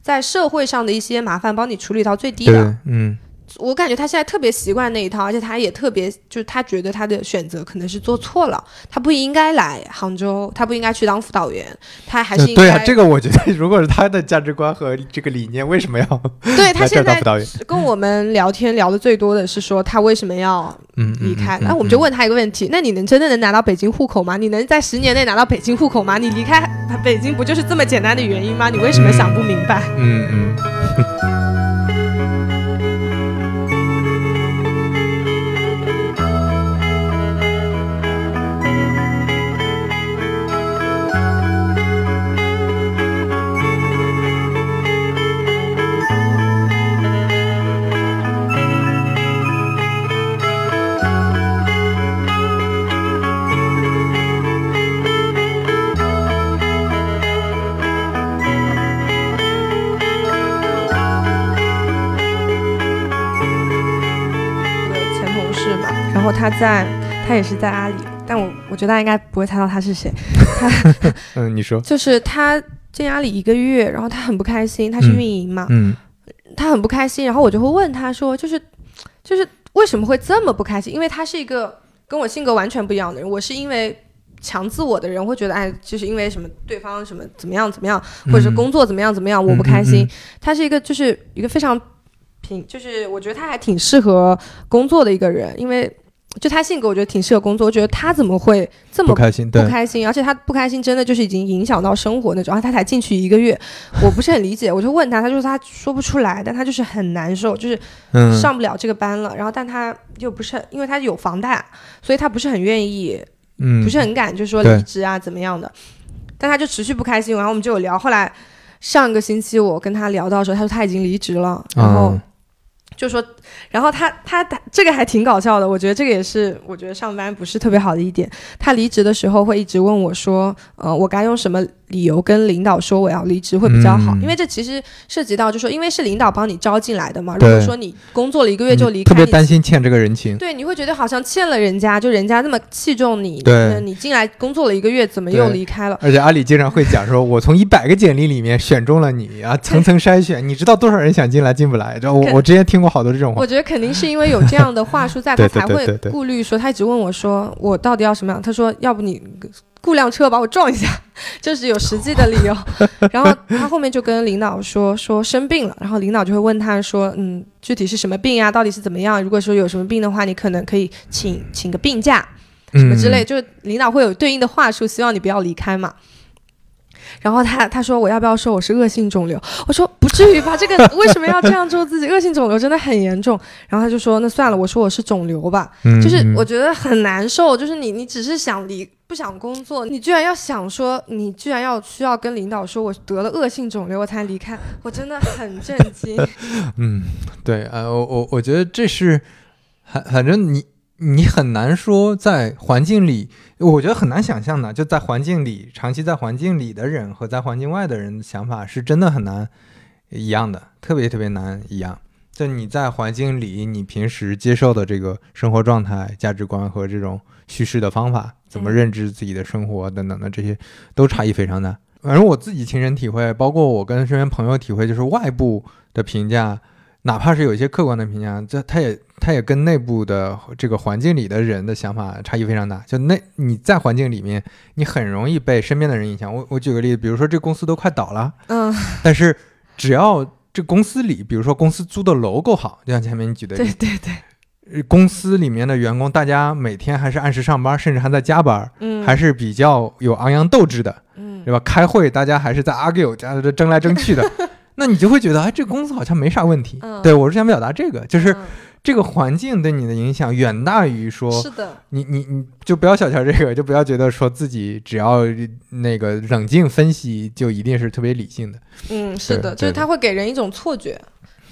C: 在社会上的一些麻烦帮你处理到最低的，
B: 嗯。
C: 我感觉他现在特别习惯那一套，而且他也特别，就是他觉得他的选择可能是做错了，他不应该来杭州，他不应该去当辅导员，他还是
B: 对啊。这个我觉得，如果是他的价值观和这个理念，为什么要
C: 对他 现在跟我们聊天聊的最多的是说他为什么要离开？那我们就问他一个问题：那你能真的能拿到北京户口吗？你能在十年内拿到北京户口吗？你离开北京不就是这么简单的原因吗？你为什么想不明白？
B: 嗯嗯。
C: 他在他也是在阿里，但我我觉得大家应该不会猜到他是谁。
B: 他 嗯，你说，
C: 就是他进阿里一个月，然后他很不开心，他是运营嘛，
B: 嗯
C: 他很不开心，然后我就会问他说，就是就是为什么会这么不开心？因为他是一个跟我性格完全不一样的人，我是因为。强自我的人会觉得，哎，就是因为什么对方什么怎么样怎么样，或者是工作怎么样怎么样，我不开心。他是一个就是一个非常平，就是我觉得他还挺适合工作的一个人，因为就他性格，我觉得挺适合工作。我觉得他怎么会这么
B: 不开心？
C: 不开心，而且他不开心真的就是已经影响到生活那种。然后他才进去一个月，我不是很理解。我就问他，他说他说不出来，但他就是很难受，就是上不了这个班了。然后但他又不是，因为他有房贷，所以他不是很愿意。
B: 嗯，
C: 不是很敢，就说离职啊，怎么样的？但他就持续不开心，然后我们就有聊。后来上个星期我跟他聊到的时候，他说他已经离职了，然后就说，然后他他他这个还挺搞笑的，我觉得这个也是我觉得上班不是特别好的一点。他离职的时候会一直问我说，呃，我该用什么？理由跟领导说我要离职会比较好，因为这其实涉及到，就说因为是领导帮你招进来的嘛。如果说你工作了一个月就离开，
B: 特别担心欠这个人情。
C: 对，你会觉得好像欠了人家，就人家那么器重你，
B: 对，
C: 你进来工作了一个月，怎么又离开了？
B: 而且阿里经常会讲说，我从一百个简历里面选中了你啊，层层筛选，你知道多少人想进来进不来？就我我之前听过好多这种话。
C: 我觉得肯定是因为有这样的话术在，他才会顾虑说，他一直问我说，我到底要什么样？他说，要不你。雇辆车把我撞一下，就是有实际的理由。然后他后面就跟领导说说生病了，然后领导就会问他说，嗯，具体是什么病呀？到底是怎么样？如果说有什么病的话，你可能可以请请个病假，什么之类，就是领导会有对应的话术，希望你不要离开嘛。然后他他说我要不要说我是恶性肿瘤？我说不至于吧，这个为什么要这样做自己？恶性肿瘤真的很严重。然后他就说那算了，我说我是肿瘤吧，就是我觉得很难受。就是你你只是想离不想工作，你居然要想说你居然要需要跟领导说我得了恶性肿瘤我才离开，我真的很震惊。
B: 嗯，对，呃，我我我觉得这是，反反正你。你很难说在环境里，我觉得很难想象的，就在环境里长期在环境里的人和在环境外的人想法是真的很难一样的，特别特别难一样。就你在环境里，你平时接受的这个生活状态、价值观和这种叙事的方法，怎么认知自己的生活等等的这些，都差异非常大。反正我自己亲身体会，包括我跟身边朋友体会，就是外部的评价。哪怕是有一些客观的评价，这他也他也跟内部的这个环境里的人的想法差异非常大。就那你在环境里面，你很容易被身边的人影响。我我举个例子，比如说这公司都快倒了，
C: 嗯，
B: 但是只要这公司里，比如说公司租的楼够好，就像前面你举的，
C: 对对
B: 对，公司里面的员工大家每天还是按时上班，甚至还在加班，
C: 嗯，
B: 还是比较有昂扬斗志的，
C: 嗯，
B: 对吧？开会大家还是在 argue，加争来争去的。那你就会觉得，哎，这个公司好像没啥问题。对我是想表达这个，就是这个环境对你的影响远大于说，
C: 是的，
B: 你你你就不要小瞧这个，就不要觉得说自己只要那个冷静分析就一定是特别理性的。
C: 嗯，是的，就是它会给人一种错觉，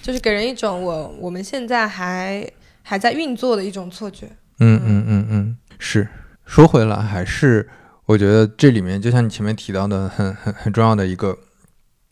C: 就是给人一种我我们现在还还在运作的一种错觉。
B: 嗯嗯嗯嗯，是。说回来，还是我觉得这里面就像你前面提到的，很很很重要的一个。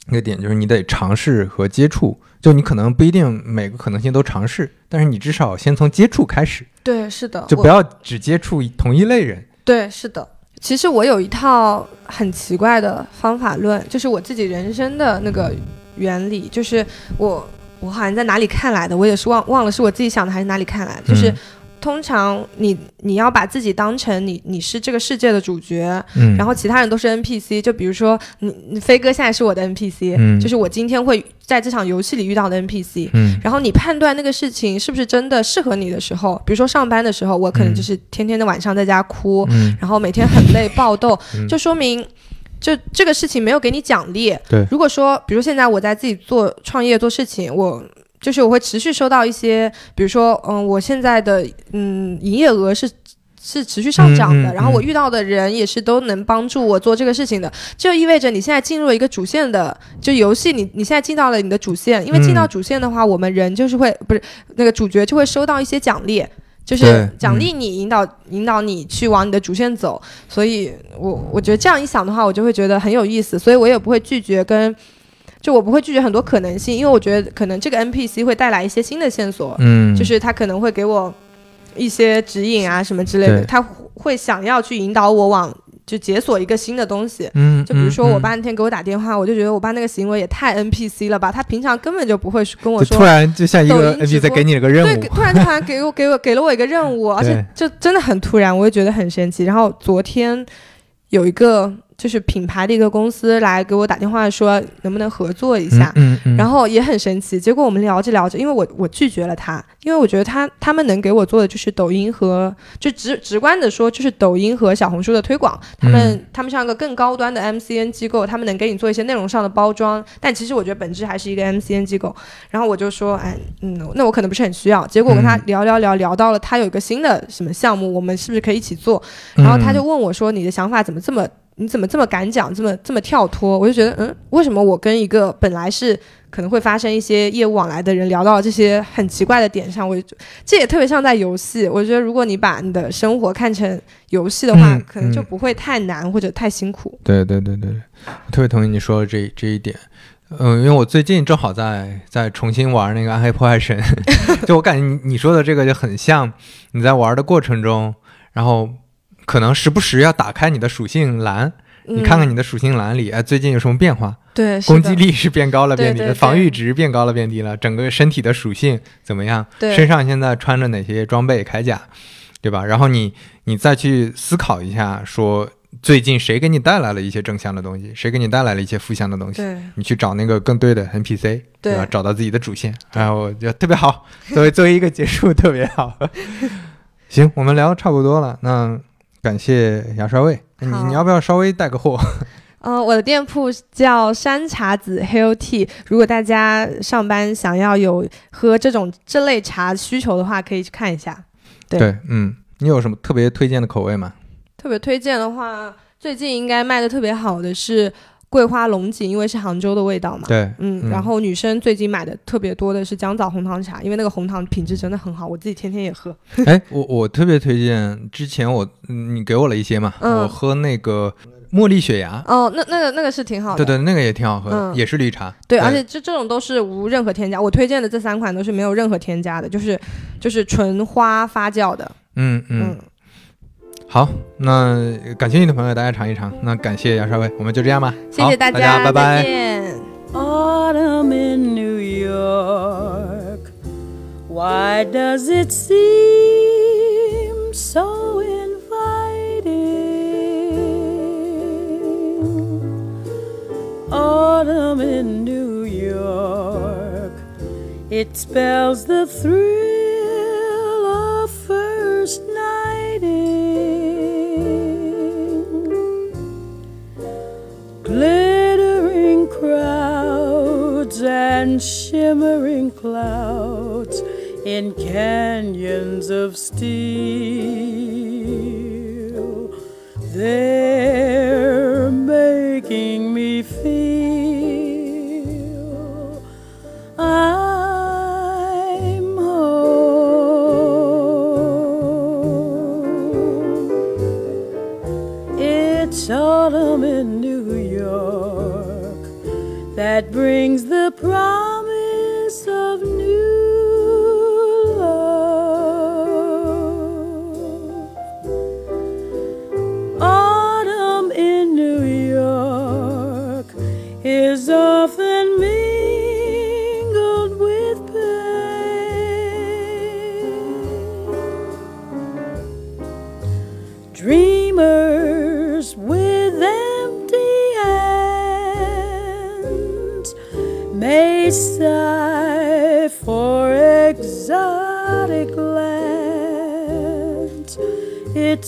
B: 一个点就是你得尝试和接触，就你可能不一定每个可能性都尝试，但是你至少先从接触开始。
C: 对，是的，
B: 就不要只接触同一类人。
C: 对，是的。其实我有一套很奇怪的方法论，就是我自己人生的那个原理，就是我我好像在哪里看来的，我也是忘忘了是我自己想的还是哪里看来的，就是。通常你你要把自己当成你你是这个世界的主角，
B: 嗯，
C: 然后其他人都是 NPC。就比如说你飞哥现在是我的 NPC，
B: 嗯，
C: 就是我今天会在这场游戏里遇到的 NPC，
B: 嗯，
C: 然后你判断那个事情是不是真的适合你的时候，比如说上班的时候，我可能就是天天的晚上在家哭，
B: 嗯，
C: 然后每天很累爆痘，就说明就这个事情没有给你奖励。
B: 对，
C: 如果说比如现在我在自己做创业做事情，我。就是我会持续收到一些，比如说，嗯，我现在的嗯营业额是是持续上涨的，然后我遇到的人也是都能帮助我做这个事情的，就意味着你现在进入了一个主线的就游戏，你你现在进到了你的主线，因为进到主线的话，我们人就是会不是那个主角就会收到一些奖励，就是奖励你引导引导你去往你的主线走，所以我我觉得这样一想的话，我就会觉得很有意思，所以我也不会拒绝跟。就我不会拒绝很多可能性，因为我觉得可能这个 NPC 会带来一些新的线索，
B: 嗯，
C: 就是他可能会给我一些指引啊什么之类的，他会想要去引导我往就解锁一个新的东西。
B: 嗯，
C: 就比如说
B: 嗯
C: 我爸那天给我打电话，我就觉得我爸那个行为也太 NPC 了吧，他平常根本就不会跟我说
B: 突。然就像一个 NPC
C: 播
B: 给你了个任
C: 对，
B: 务
C: 对，突然突然给我 给我给了我一个任务，而且就真的很突然，我也觉得很神奇。然后昨天有一个就是品牌的一个公司来给我打电话说能不能合作一下，
B: 嗯嗯，
C: 然后也很神奇。结果我们聊着聊着，因为我我拒绝了他，因为我觉得他他们能给我做的就是抖音和就直直观的说就是抖音和小红书的推广，他们、
B: 嗯
C: 他们像一个更高端的 MCN 机构，他们能给你做一些内容上的包装，但其实我觉得本质还是一个 MCN 机构。然后我就说，哎，嗯，那我可能不是很需要。结果我跟他
B: 嗯
C: 聊聊聊聊到了他有一个新的什么项目，我们是不是可以一起做？然后他就
B: 嗯
C: 问我说：“你的想法怎么这么？你怎么这么敢讲，这么这么跳脱？”我就觉得，嗯，为什么我跟一个本来是可能会发生一些业务往来的人聊到这些很奇怪的点上，我就这也特别像在游戏。我觉得如果你把你的生活看成游戏的话，
B: 嗯
C: 可能就
B: 嗯
C: 不会太难或者太辛苦。
B: 对对对对对，我特别同意你说的这这一点。嗯，因为我最近正好在在重新玩那个《暗黑破坏神》，就我感觉你你说的这个就很像你在玩的过程中，然后可能时不时要打开你的属性栏，你看看
C: 你
B: 你的属性栏里，哎，最近有什么变化？
C: 嗯对
B: 攻击力是变高了变低了，防御值变高了变低了，整个身体的属性怎么样？
C: 对
B: 身上现在穿着哪些装备铠甲，对吧？然后你你再去思考一下，说最近谁给你带来了一些正向的东西，谁给你带来了一些负向的东西，
C: 对
B: 你去找那个更对的 NPC，
C: 对
B: 吧？找到自己的主线，然后我觉得特别好，作为作为一个结束特别好。行，我们聊得差不多了，那感谢牙刷味，你你要不要稍微带个货？
C: 嗯，我的店铺叫山茶子 Hill Tea。如果大家上班想要有喝这种这类茶需求的话，可以去看一下。对
B: 嗯，你有什么特别推荐的口味吗？
C: 特别推荐的话，最近应该卖的特别好的是桂花龙井，因为是杭州的味道嘛。
B: 对，
C: 嗯，
B: 嗯
C: 然后女生最近买的特别多的是姜枣红糖茶，因为那个红糖品质真的很好，我自己天天也喝。
B: 哎，我我特别推荐，之前我嗯你给我了一些嘛，
C: 嗯
B: 我喝那个茉莉雪芽，
C: 哦，那那个那个是挺好的。
B: 对对，那个也挺好喝的，
C: 嗯
B: 也是绿茶。
C: 对，而且这这种都是无任何添加，我推荐的这三款都是没有任何添加的，就是就是纯花发酵的。
B: 嗯嗯，
C: 嗯，
B: 好，那感兴趣的朋友大家尝一尝。那感谢牙刷味，我们就这样吧。
C: 谢谢大
B: 大家，拜
C: 再
B: 拜。
C: 见。
A: Autumn in New York. Why does it seem so inviting? Autumn in New York. It spells the thrill glittering crowds and shimmering clouds in canyons of steel. They're making me feel I'm that brings the promise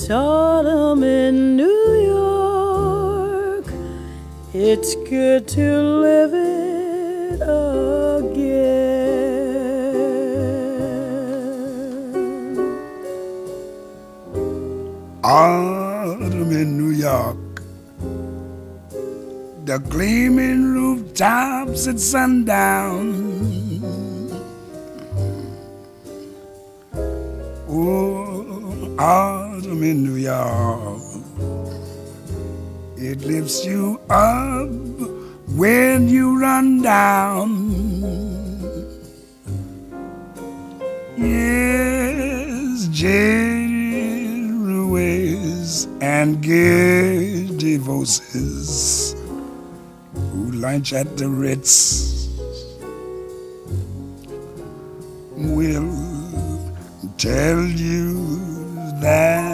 A: It's autumn in New York. It's good to live it again.
D: Autumn in New York. The gleaming rooftops at sundown. Oh, autumn in New York. It lifts you up when you run down. Yes, Ruiz and giddy voices who lunch at the Ritz will tell you that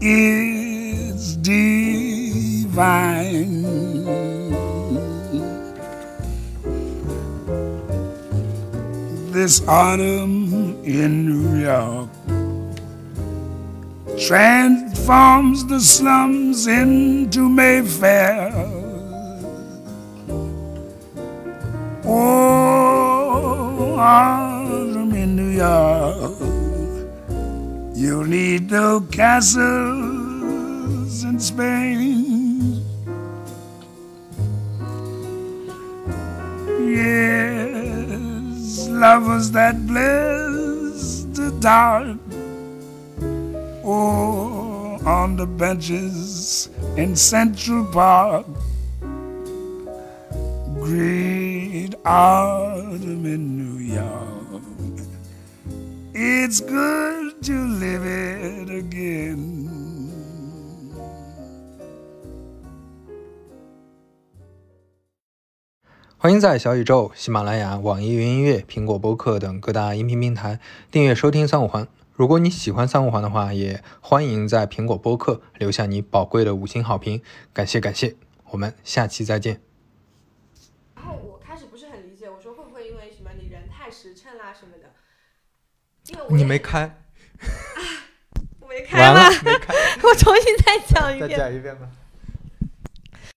D: it's divine. This autumn in New York transforms the slums into Mayfair. Oh, autumn in New York, you'll need no castles in Spain. Yes, lovers that bless the dark Oh, on the benches in Central Park. Great autumn in New York. It's good to live it again.
B: 欢迎在小宇宙、喜马拉雅、网易云音乐、苹果播客等各大音频平台订阅收听三五环。如果你喜欢三五环的话，也欢迎在苹果播客留下你宝贵的五星好评，感谢感谢。我们下期再见。
C: 然后我开始不是很理解，我说会不会因为什么你人太实诚啦什么的？因为我
B: 你没开，
C: 开
B: 完了
C: 吗？
B: 开，
C: 我重新再讲一遍。
B: 再讲一遍吧。